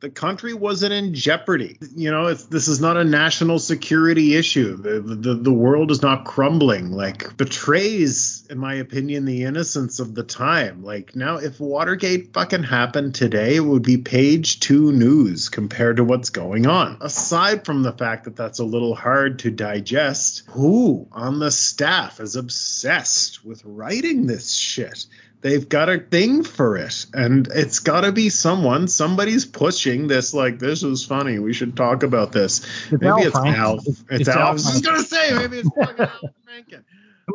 the country wasn't in jeopardy. You know, this is not a national security issue. The, the, the world is not crumbling. Like, betrays, in my opinion, the innocence of the time. Like, now, if Watergate fucking happened today, it would be page two news compared to what's going on. Aside from the fact that that's a little hard to digest, who on the staff is obsessed with writing this shit? They've got a thing for it. And it's got to be someone somebody's pushing this like this is funny we should talk about this. It's maybe it's Franken. Al It's- it's, it's Al Al I was just gonna say maybe it's fucking Al <laughs> Franken.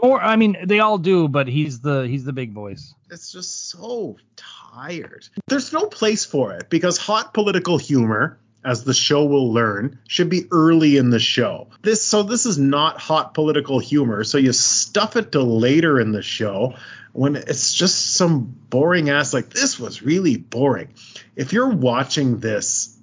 More, I mean, they all do, but he's the he's the big voice. it's just so tired. There's no place for it because hot political humor as the show will learn should be early in the show this so this is not hot political humor so you stuff it to later in the show when it's just some boring ass like this was really boring if you're watching this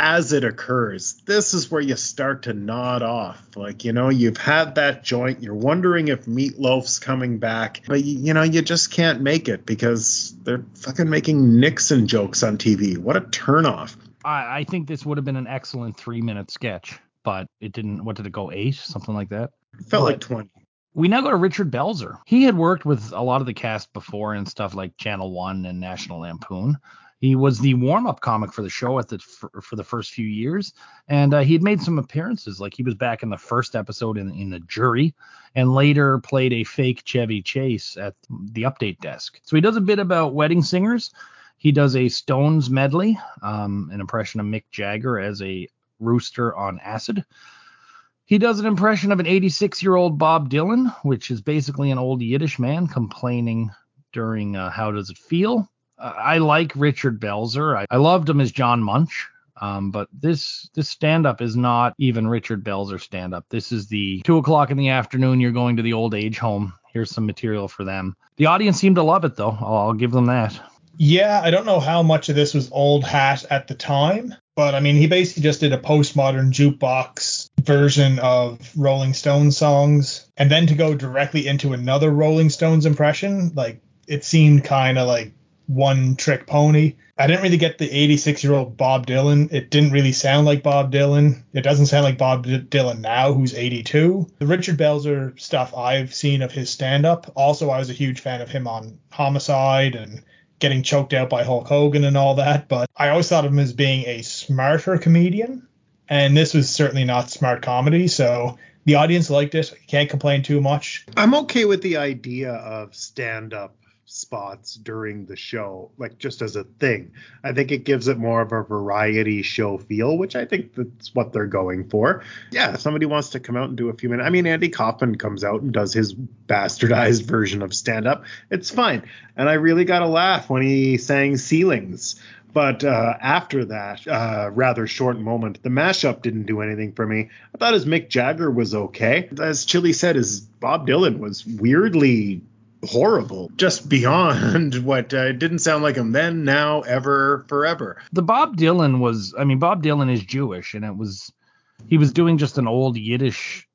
as it occurs, this is where you start to nod off. Like, you know, you've had that joint, you're wondering if Meat Loaf's coming back, but you, you know, you just can't make it because they're fucking making Nixon jokes on TV. What a turnoff. I, I think this would have been an excellent three minute sketch, but it didn't. What did it go? Eight, something like that. Felt What? like 20. We now go to Richard Belzer. He had worked with a lot of the cast before and stuff like Channel One and National Lampoon. He was the warm-up comic for the show at the for, for the first few years, and uh, he had made some appearances. Like he was back in the first episode in in the jury, and later played a fake Chevy Chase at the update desk. So he does a bit about wedding singers. He does a Stones medley, um, an impression of Mick Jagger as a Rooster on Acid. He does an impression of an 86 year old Bob Dylan, which is basically an old Yiddish man complaining during uh, How Does It Feel? Uh, I like Richard Belzer. I, I loved him as John Munch. Um, but this this stand up is not even Richard Belzer stand up. This is the two o'clock in the afternoon. You're going to the old age home. Here's some material for them. The audience seemed to love it though. I'll, I'll give them that. Yeah, I don't know how much of this was old hat at the time, but I mean, he basically just did a postmodern jukebox version of Rolling Stones songs, and then to go directly into another Rolling Stones impression, like it seemed kind of like one trick pony. I didn't really get the 86 year old Bob Dylan. It didn't really sound like Bob Dylan. It doesn't sound like Bob D- Dylan now, who's 82. The Richard Belzer stuff I've seen of his stand up. Also, I was a huge fan of him on Homicide and getting choked out by Hulk Hogan and all that. But I always thought of him as being a smarter comedian. And this was certainly not smart comedy. So the audience liked it. Can't complain too much. I'm okay with the idea of stand up spots during the show, like just as a thing. I think it gives it more of a variety show feel, which I think that's what they're going for. Yeah, somebody wants to come out and do a few minutes, I mean, Andy Kaufman comes out and does his bastardized <laughs> version of stand up. It's fine. And I really got a laugh when he sang Ceilings. But uh, after that uh, rather short moment, the mashup didn't do anything for me. I thought his Mick Jagger was okay. As Chilly said, his Bob Dylan was weirdly horrible, just beyond <laughs> what uh, didn't sound like him then, now, ever, forever. The Bob Dylan was, I mean, Bob Dylan is Jewish, and it was, he was doing just an old Yiddish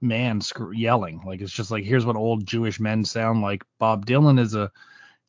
man sc- yelling. Like, it's just like, here's what old Jewish men sound like. Bob Dylan is a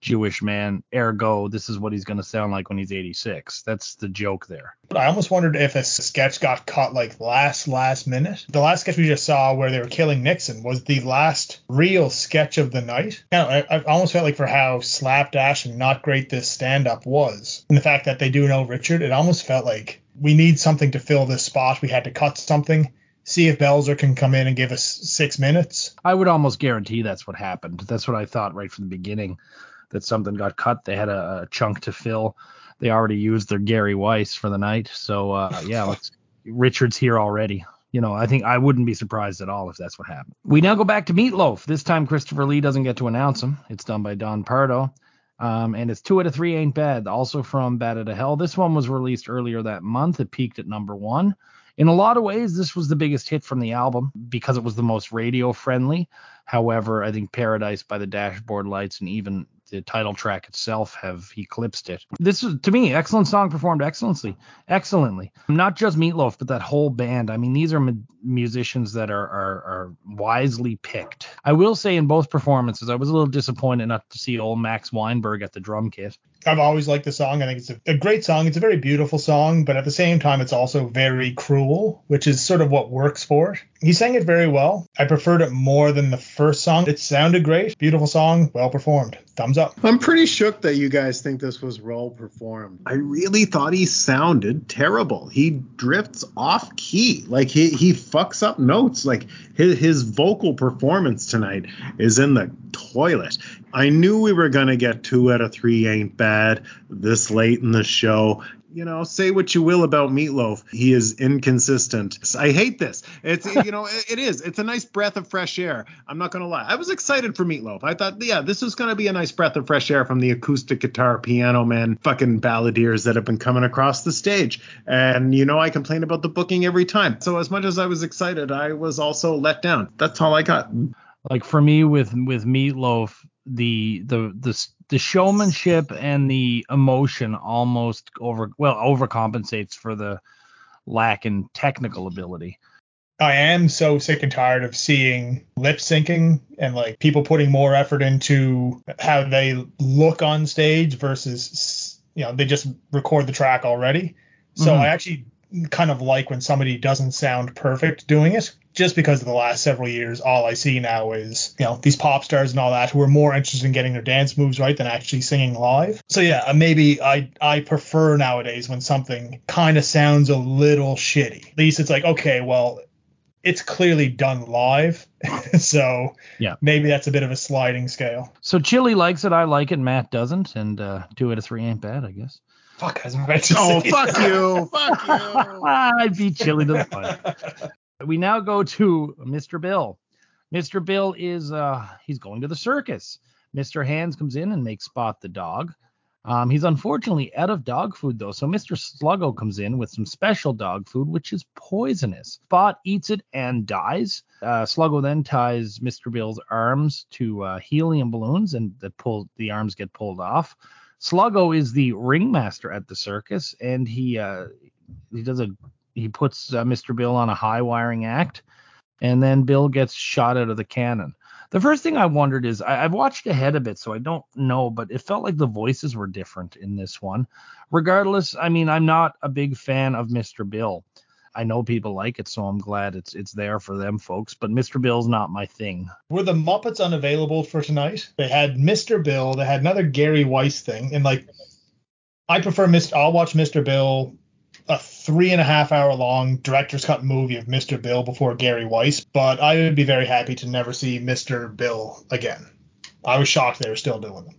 Jewish man, ergo, this is what he's going to sound like when he's 86. That's the joke there. But I almost wondered if a sketch got cut like last last minute. The last sketch we just saw where they were killing Nixon was the last real sketch of the night. Know, I, I almost felt like for how slapdash and not great this stand up was, and the fact that they do know Richard, it almost felt like we need something to fill this spot. We had to cut something. See if Belzer can come in and give us six minutes. I would almost guarantee that's what happened. That's what I thought right from the beginning that something got cut. They had a, a chunk to fill. They already used their Gary Weiss for the night. So uh, <laughs> yeah, let's, Richard's here already. You know, I think I wouldn't be surprised at all if that's what happened. We now go back to Meat Loaf. This time Christopher Lee doesn't get to announce him. It's done by Don Pardo. Um, and it's two out of three ain't bad. Also from Bat Out of Hell. This one was released earlier that month. It peaked at number one. In a lot of ways, this was the biggest hit from the album because it was the most radio friendly. However, I think Paradise by the Dashboard Lights and even the title track itself have eclipsed it. This is to me excellent song performed excellently, excellently. Not just Meat Loaf, but that whole band. I mean, these are mu- musicians that are, are are wisely picked. I will say in both performances, I was a little disappointed not to see old Max Weinberg at the drum kit. I've always liked the song. I think it's a, a, great song. It's a very beautiful song, but at the same time, it's also very cruel, which is sort of what works for it. He sang it very well. I preferred it more than the first song. It sounded great. Beautiful song, well performed. Thumbs up. I'm pretty shook that you guys think this was well performed. I really thought he sounded terrible. He drifts off key. Like he, he fucks up notes. Like his, his vocal performance tonight is in the toilet. I knew we were going to get two out of three ain't bad this late in the show. You know, say what you will about Meat Loaf. He is inconsistent. I hate this. It's, <laughs> you know, it is. It's a nice breath of fresh air. I'm not going to lie. I was excited for Meat Loaf. I thought, yeah, this is going to be a nice breath of fresh air from the acoustic guitar, piano man, fucking balladeers that have been coming across the stage. And, you know, I complain about the booking every time. So as much as I was excited, I was also let down. That's all I got. Like for me with with Meat Loaf, the the the the showmanship and the emotion almost over well overcompensates for the lack in technical ability. I am so sick and tired of seeing lip syncing and like people putting more effort into how they look on stage versus you know they just record the track already. So mm-hmm. I actually kind of like when somebody doesn't sound perfect doing it just because of the last several years, all I see now is, you know, these pop stars and all that who are more interested in getting their dance moves right than actually singing live. So yeah, uh, maybe I I prefer nowadays when something kind of sounds a little shitty. At least it's like, okay, well, it's clearly done live. <laughs> so yeah, maybe that's a bit of a sliding scale. So Chilly likes it, I like it, Matt doesn't, and uh, two out of three ain't bad, I guess. Fuck, I was about to Oh, say fuck that. you. <laughs> Fuck you. <laughs> I beat Chilly to the punch. We now go to Mr. Bill. Mr. Bill is uh he's going to the circus. Mr. Hands comes in and makes Spot the dog. Um, he's unfortunately out of dog food though, so Mr. Sluggo comes in with some special dog food, which is poisonous. Spot eats it and dies. Uh, Sluggo then ties Mr. Bill's arms to uh, helium balloons, and that pull the arms get pulled off. Sluggo is the ringmaster at the circus, and he uh, he does a he puts uh, Mr. Bill on a high wiring act, and then Bill gets shot out of the cannon. The first thing I wondered is I, I've watched ahead a bit, so I don't know, but it felt like the voices were different in this one. Regardless, I mean, I'm not a big fan of Mr. Bill. I know people like it, so I'm glad it's it's there for them folks. But Mr. Bill's not my thing. Were the Muppets unavailable for tonight? They had Mr. Bill. They had another Gary Weiss thing, and like, I prefer Mr. I'll watch Mr. Bill, a three and a half hour long director's cut movie of Mr. Bill before Gary Weiss, but I would be very happy to never see Mr. Bill again. I was shocked they were still doing them.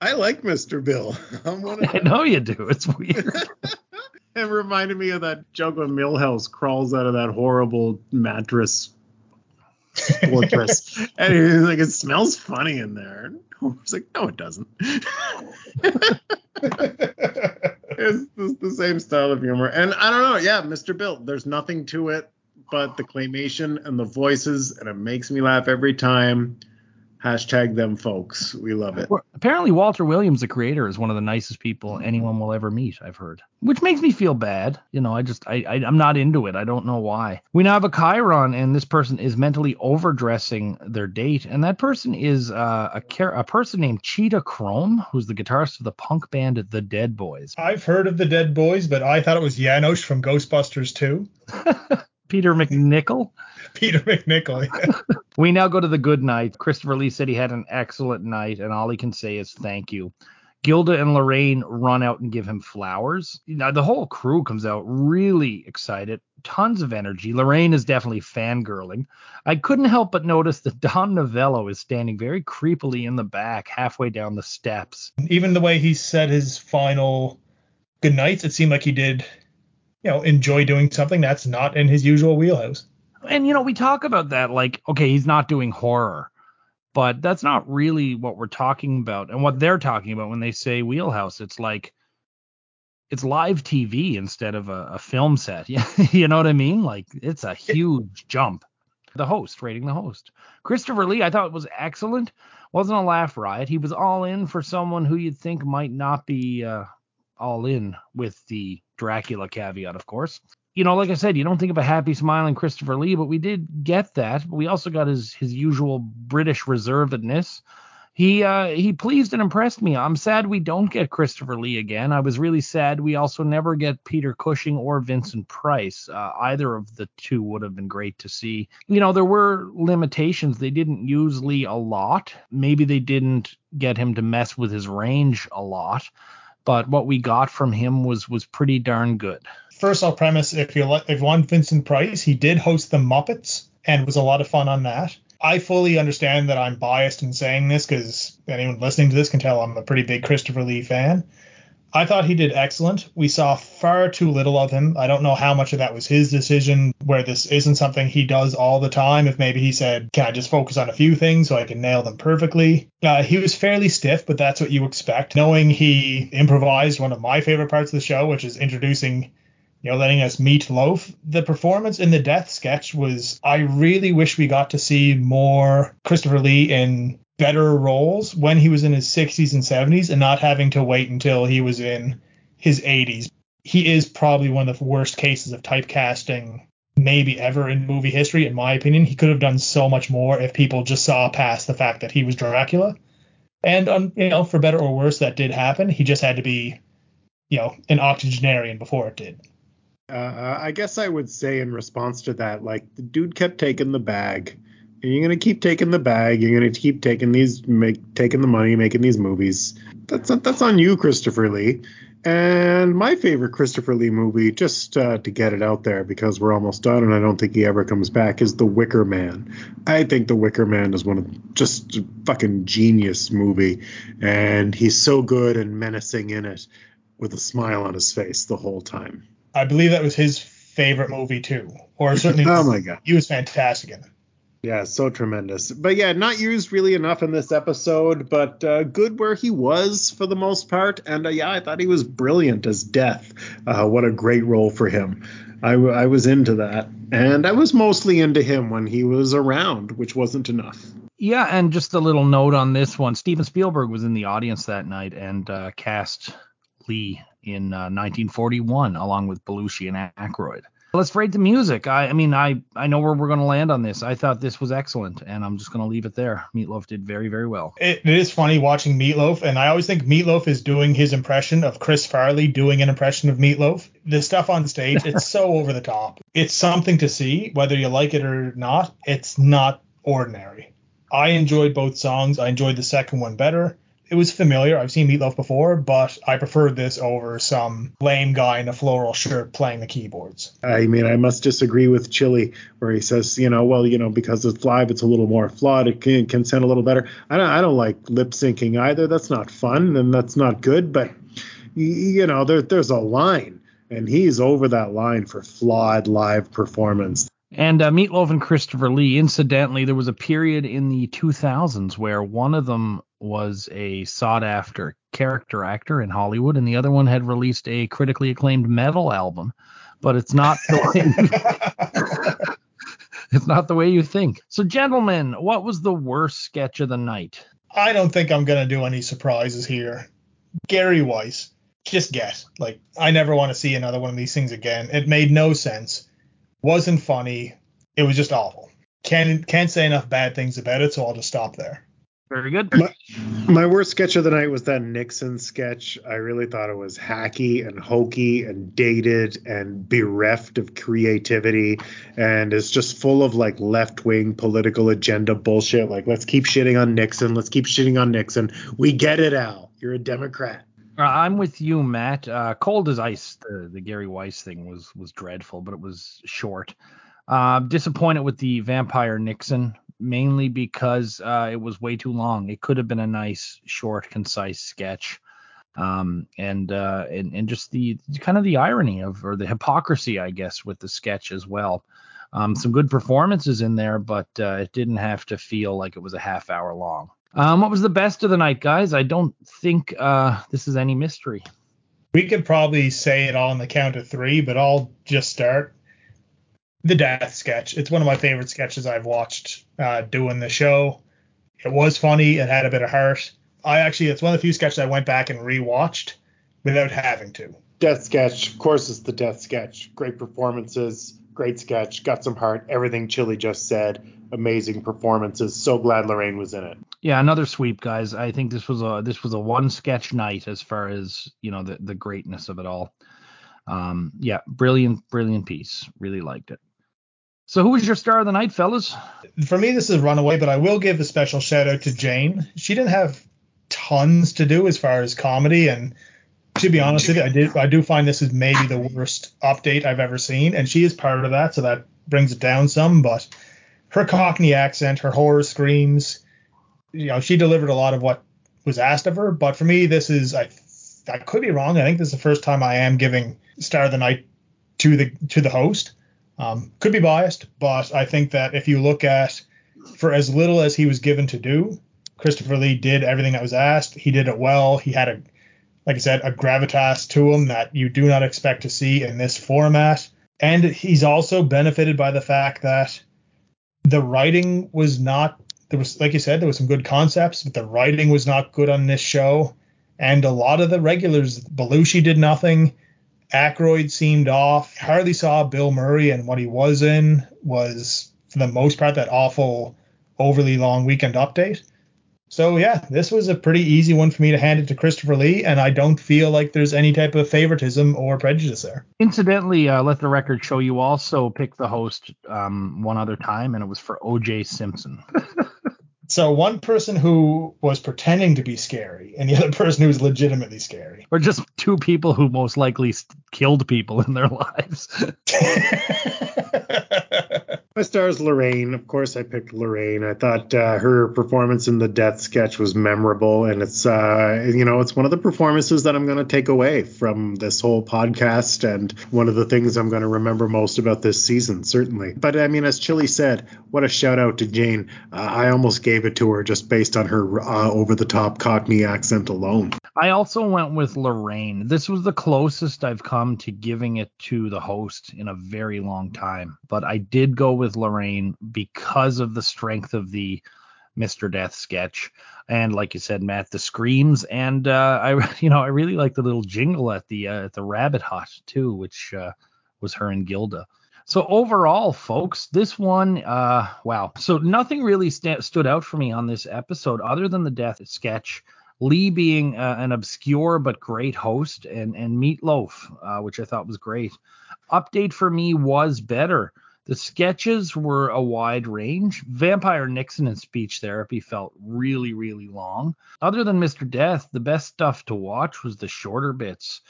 I like Mr. Bill. <laughs> I'm one of <laughs> I know you do. It's weird. <laughs> It reminded me of that joke when Milhouse crawls out of that horrible mattress fortress. and he's like, it smells funny in there. And Homer's like, no, it doesn't. The, the same style of humor. And I don't know. Yeah, Mr. Bill, there's nothing to it but the claymation and the voices, and it makes me laugh every time. Hashtag them folks. We love it. Well, Apparently, Walter Williams, the creator, is one of the nicest people anyone will ever meet. I've heard, which makes me feel bad. You know, I just I, I I'm not into it. I don't know why. We now have a Chiron, and this person is mentally overdressing their date, and that person is uh, a char- a person named Cheetah Chrome, who's the guitarist of the punk band The Dead Boys. I've heard of the Dead Boys, but I thought it was Janosz from Ghostbusters too. <laughs> Peter MacNicol. <laughs> Peter MacNicol. yeah. <laughs> We now go to the good night. Christopher Lee said he had an excellent night, and all he can say is thank you. Gilda and Laraine run out and give him flowers. Now the whole crew comes out really excited, tons of energy. Laraine is definitely fangirling. I couldn't help but notice that Don Novello is standing very creepily in the back, halfway down the steps. Even the way he said his final good nights, it seemed like he did, you know, enjoy doing something that's not in his usual wheelhouse. And you know, we talk about that like, okay, he's not doing horror, but that's not really what we're talking about and what they're talking about when they say wheelhouse. It's like it's live TV instead of a, a film set. <laughs> Yeah, you know what I mean? Like it's a huge jump. The host, rating the host. Christopher Lee, I thought it was excellent. Wasn't a laugh riot. He was all in for someone who you'd think might not be uh, all in with the Dracula caveat, of course. You know, like I said, you don't think of a happy, smiling Christopher Lee, but we did get that. But we also got his his usual British reservedness. He uh, he pleased and impressed me. I'm sad we don't get Christopher Lee again. I was really sad we also never get Peter Cushing or Vincent Price. Uh, either of the two would have been great to see. You know, there were limitations. They didn't use Lee a lot. Maybe they didn't get him to mess with his range a lot. But what we got from him was was pretty darn good. First, I'll premise if you like, if you want Vincent Price, he did host the Muppets and was a lot of fun on that. I fully understand that I'm biased in saying this because anyone listening to this can tell I'm a pretty big Christopher Lee fan. I thought he did excellent. We saw far too little of him. I don't know how much of that was his decision, where this isn't something he does all the time. If maybe he said, Can I just focus on a few things so I can nail them perfectly? Uh, he was fairly stiff, but that's what you expect. Knowing he improvised one of my favorite parts of the show, which is introducing you know, letting us meet Loaf. The performance in the death sketch was, I really wish we got to see more Christopher Lee in better roles when he was in his 60s and 70s and not having to wait until he was in his 80s. He is probably one of the worst cases of typecasting maybe ever in movie history, in my opinion. He could have done so much more if people just saw past the fact that he was Dracula. And, um, you know, for better or worse, that did happen. He just had to be, you know, an octogenarian before it did. Uh, I guess I would say in response to that, like the dude kept taking the bag. And you're gonna keep taking the bag. You're gonna keep taking these, make taking the money, making these movies. That's that's on you, Christopher Lee. And my favorite Christopher Lee movie, just uh, to get it out there because we're almost done and I don't think he ever comes back, is The Wicker Man. I think The Wicker Man is one of just a fucking genius movie. And he's so good and menacing in it with a smile on his face the whole time. I believe that was his favorite movie too, or certainly. <laughs> oh my god, he was fantastic in it. Yeah, so tremendous. But yeah, not used really enough in this episode, but uh, good where he was for the most part. And uh, yeah, I thought he was brilliant as Death. Uh, what a great role for him. I, I was into that. And I was mostly into him when he was around, which wasn't enough. Yeah, and just a little note on this one Steven Spielberg was in the audience that night and uh, cast Lee in 1941 uh, along with Belushi and Aykroyd. Let's rate the music. I, I mean, I, I know where we're going to land on this. I thought this was excellent, and I'm just going to leave it there. Meat Loaf did very, very well. It, it is funny watching Meat Loaf, and I always think Meat Loaf is doing his impression of Chris Farley doing an impression of Meat Loaf. The stuff on stage, it's so <laughs> over the top. It's something to see, whether you like it or not. It's not ordinary. I enjoyed both songs. I enjoyed the second one better it was familiar. I've seen Meat Loaf before, but I preferred this over some lame guy in a floral shirt playing the keyboards. I mean, I must disagree with Chilly, where he says, you know, well, you know, because it's live, it's a little more flawed. It can, can sound a little better. I don't, I don't like lip syncing either. That's not fun and that's not good. But you know, there, there's a line, and he's over that line for flawed live performance. And uh, Meat Loaf and Christopher Lee. Incidentally, there was a period in the 2000s where one of them was a sought after character actor in Hollywood, and the other one had released a critically acclaimed metal album. But it's not the way <laughs> <laughs> it's not the way you think. So, gentlemen, what was the worst sketch of the night? I don't think I'm gonna do any surprises here. Gary Weiss, just guess. Like, I never want to see another one of these things again. It made no sense. Wasn't funny. It was just awful. Can't can't say enough bad things about it, so I'll just stop there. Very good. My, my, worst sketch of the night was that Nixon sketch. I really thought it was hacky and hokey and dated and bereft of creativity and it's just full of like left wing political agenda bullshit. Like, let's keep shitting on Nixon. Let's keep shitting on Nixon. We get it, Al. You're a Democrat. Uh, I'm with you, Matt. Uh, cold as ice. The, the Gary Weiss thing was was dreadful, but it was short. Uh, disappointed with the Vampire Nixon mainly because uh, it was way too long. It could have been a nice, short, concise sketch. Um, and, uh, and and just the kind of the irony of or the hypocrisy, I guess, with the sketch as well. Um, some good performances in there, but uh, it didn't have to feel like it was a half hour long. Um, what was the best of the night, guys? I don't think uh, this is any mystery. We could probably say it all on the count of three, but I'll just start the death sketch. It's one of my favorite sketches I've watched uh, doing the show. It was funny. It had a bit of heart. I actually, it's one of the few sketches I went back and rewatched without having to. Death sketch, of course, it's the death sketch. Great performances, great sketch, got some heart. Everything Chilly just said, amazing performances. So glad Laraine was in it. Yeah, another sweep, guys. I think this was a this was a one sketch night as far as you know the the greatness of it all. Um, yeah, brilliant, brilliant piece. Really liked it. So who was your star of the night, fellas? For me, this is Runaway, but I will give a special shout out to Jane. She didn't have tons to do as far as comedy, and to be honest with you, I did I do find this is maybe the worst update I've ever seen, and she is part of that, so that brings it down some. But her Cockney accent, her horror screams, you know, she delivered a lot of what was asked of her. But for me, this is I I could be wrong. I think this is the first time I am giving star of the night to the to the host. Um, could be biased, but I think that if you look at for as little as he was given to do, Christopher Lee did everything that was asked. He did it well. He had a, like I said, a gravitas to him that you do not expect to see in this format. And he's also benefited by the fact that the writing was not there was like you said there was some good concepts, but the writing was not good on this show. And a lot of the regulars, Belushi did nothing. Aykroyd seemed off. Hardly saw Bill Murray, and what he was in was, for the most part, that awful, overly long weekend update. So yeah, this was a pretty easy one for me to hand it to Christopher Lee, and I don't feel like there's any type of favoritism or prejudice there. Incidentally, uh, let the record show you also picked the host um, one other time, and it was for O.J. Simpson. <laughs> So one person who was pretending to be scary, and the other <laughs> person who was legitimately scary. Or just two people who most likely killed people in their <laughs> lives. <laughs> My star is Laraine. Of course, I picked Laraine. I thought uh, her performance in the death sketch was memorable, and it's uh, you know it's one of the performances that I'm going to take away from this whole podcast, and one of the things I'm going to remember most about this season, certainly. But I mean, as Chilly said, what a shout out to Jane. Uh, I almost gave it to her just based on her uh, over the top Cockney accent alone. I also went with Laraine. This was the closest I've come to giving it to the host in a very long time, but I did go with Laraine because of the strength of the Mr. Death sketch. And like you said, Matt, the screams and uh, I, <laughs> you know, I really like the little jingle at the uh, at the Rabbit Hut too, which uh, was her and Gilda. So overall, folks, this one, uh, wow. So nothing really st- stood out for me on this episode other than the death sketch. Lee being uh, an obscure but great host, and and Meat Loaf, uh, which I thought was great. Update for me was better. The sketches were a wide range. Vampire Nixon and speech therapy felt really, really long. Other than Mr. Death, the best stuff to watch was the shorter bits,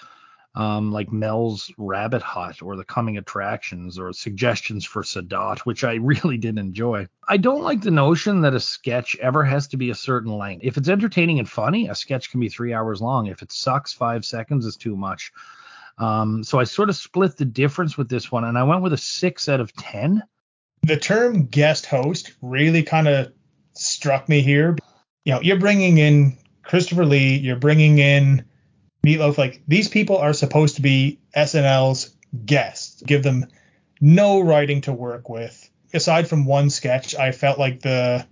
um, like Mel's Rabbit Hut or the coming attractions or suggestions for Sadat, which I <laughs> really did enjoy. I don't like the notion that a sketch ever has to be a certain length. If it's entertaining and funny, a sketch can be three hours long. If it sucks, five seconds is too much. Um, so I sort of split the difference with this one, and I went with a six out of ten. The term guest host really kind of struck me here. You know, you're bringing in Christopher Lee, you're bringing in Meat Loaf. Like these people are supposed to be SNL's guests. Give them no writing to work with. Aside from one sketch, I felt like the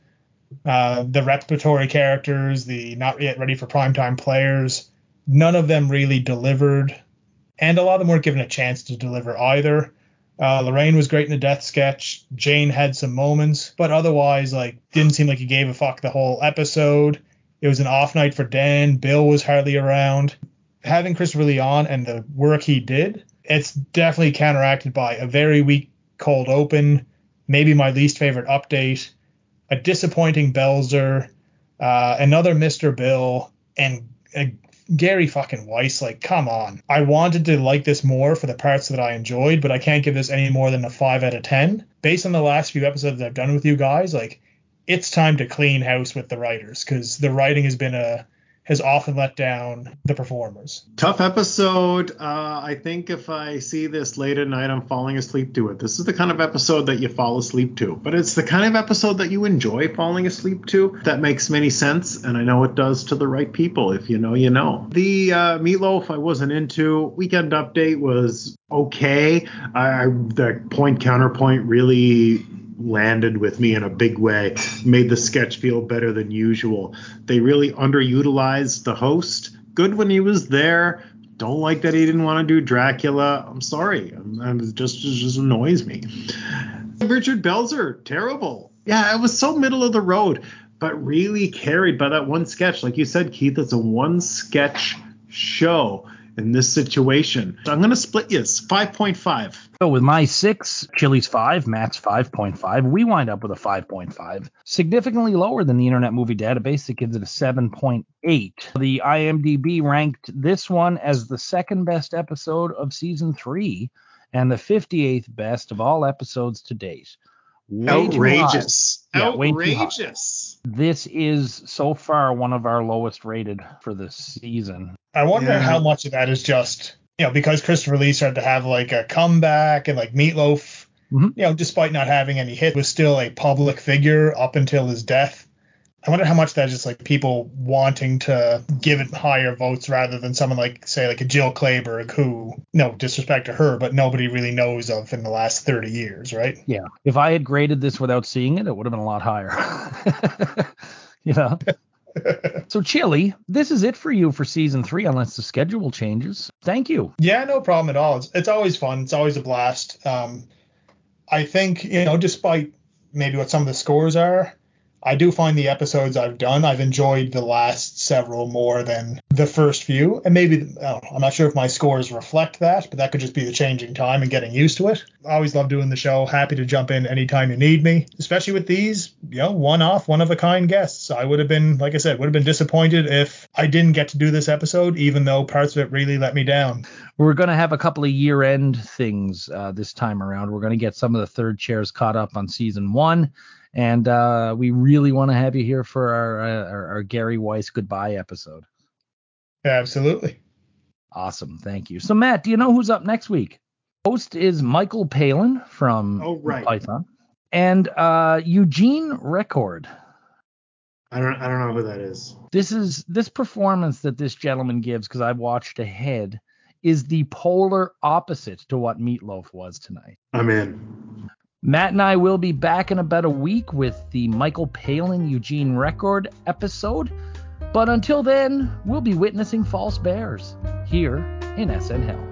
uh, the repertory characters, the not yet ready for primetime players, none of them really delivered and a lot of them weren't given a chance to deliver either. Uh, Laraine was great in the death sketch. Jane had some moments, but otherwise, like, didn't seem like he gave a fuck the whole episode. It was an off night for Dan. Bill was hardly around. Having Christopher Lee on and the work he did, it's definitely counteracted by a very weak cold open, maybe my least favorite update, a disappointing Belzer, uh, another Mr. Bill, and a Gary fucking Weis, like, come on. I wanted to like this more for the parts that I enjoyed, but I can't give this any more than a 5 out of 10. Based on the last few episodes that I've done with you guys, like, it's time to clean house with the writers because the writing has been a has often let down the performers. Tough episode. Uh, I think if I see this late at night, I'm falling asleep to it. This is the kind of episode that you fall asleep to, but it's the kind of episode that you enjoy falling asleep to. That makes many sense, and I know it does to the right people. If you know, you know. The uh, Meat Loaf I wasn't into. Weekend update was okay. I, the point counterpoint really landed with me in a big way, made the sketch feel better than usual. They really underutilized the host. Good when he was there. Don't like that he didn't want to do Dracula. I'm sorry. I'm, I'm just just annoys me. Richard Belzer, terrible. Yeah, it was so middle of the road, but really carried by that one sketch. Like you said, Keith, it's a one sketch show in this situation. So I'm going to split you 5.5. So with my six, Chilly's five, Matt's 5.5, we wind up with a 5.5, significantly lower than the Internet Movie Database that gives it a 7.8. The IMDb ranked this one as the second best episode of season three and the 58th best of all episodes to date. Way Outrageous. Yeah, Outrageous. This is so far one of our lowest rated for this season. I wonder yeah. how much of that is just you know because Christopher Lee started to have like a comeback and like Meat Loaf, mm-hmm. you know, despite not having any hit, was still a public figure up until his death. I wonder how much that is just like people wanting to give it higher votes rather than someone like say like a Jill Clayburgh who no disrespect to her but nobody really knows of in the last 30 years, right? Yeah. If I had graded this without seeing it, it would have been a lot higher. <laughs> you know. <laughs> so Chilly, this is it for you for season three, unless the schedule changes. Thank you. Yeah, no problem at all. It's, it's always fun. It's always a blast. Um, I think you know, despite maybe what some of the scores are, I do find the episodes I've done, I've enjoyed the last several more than the first few, and maybe I'm not sure if my scores reflect that, but that could just be the changing time and getting used to it. I always love doing the show. Happy to jump in anytime you need me, especially with these, you know, one-off, one-of-a-kind guests. I would have been, like I said, would have been disappointed if I didn't get to do this episode, even though parts of it really let me down. We're going to have a couple of year-end things uh, this time around. We're going to get some of the third chairs caught up on season one and uh, we really want to have you here for our, uh, our, our Gary Weis goodbye episode. Absolutely. Awesome. Thank you. So Matt, do you know who's up next week? Host is Michael Palin from oh, right. Python, and uh, Eugene Record. I don't I don't know who that is. This is this performance that this gentleman gives because I watched ahead is the polar opposite to what Meat Loaf was tonight. I'm in. Matt and I will be back in about a week with the Michael Palin Eugene Record episode. But until then, we'll be witnessing false bears here in SN Hell.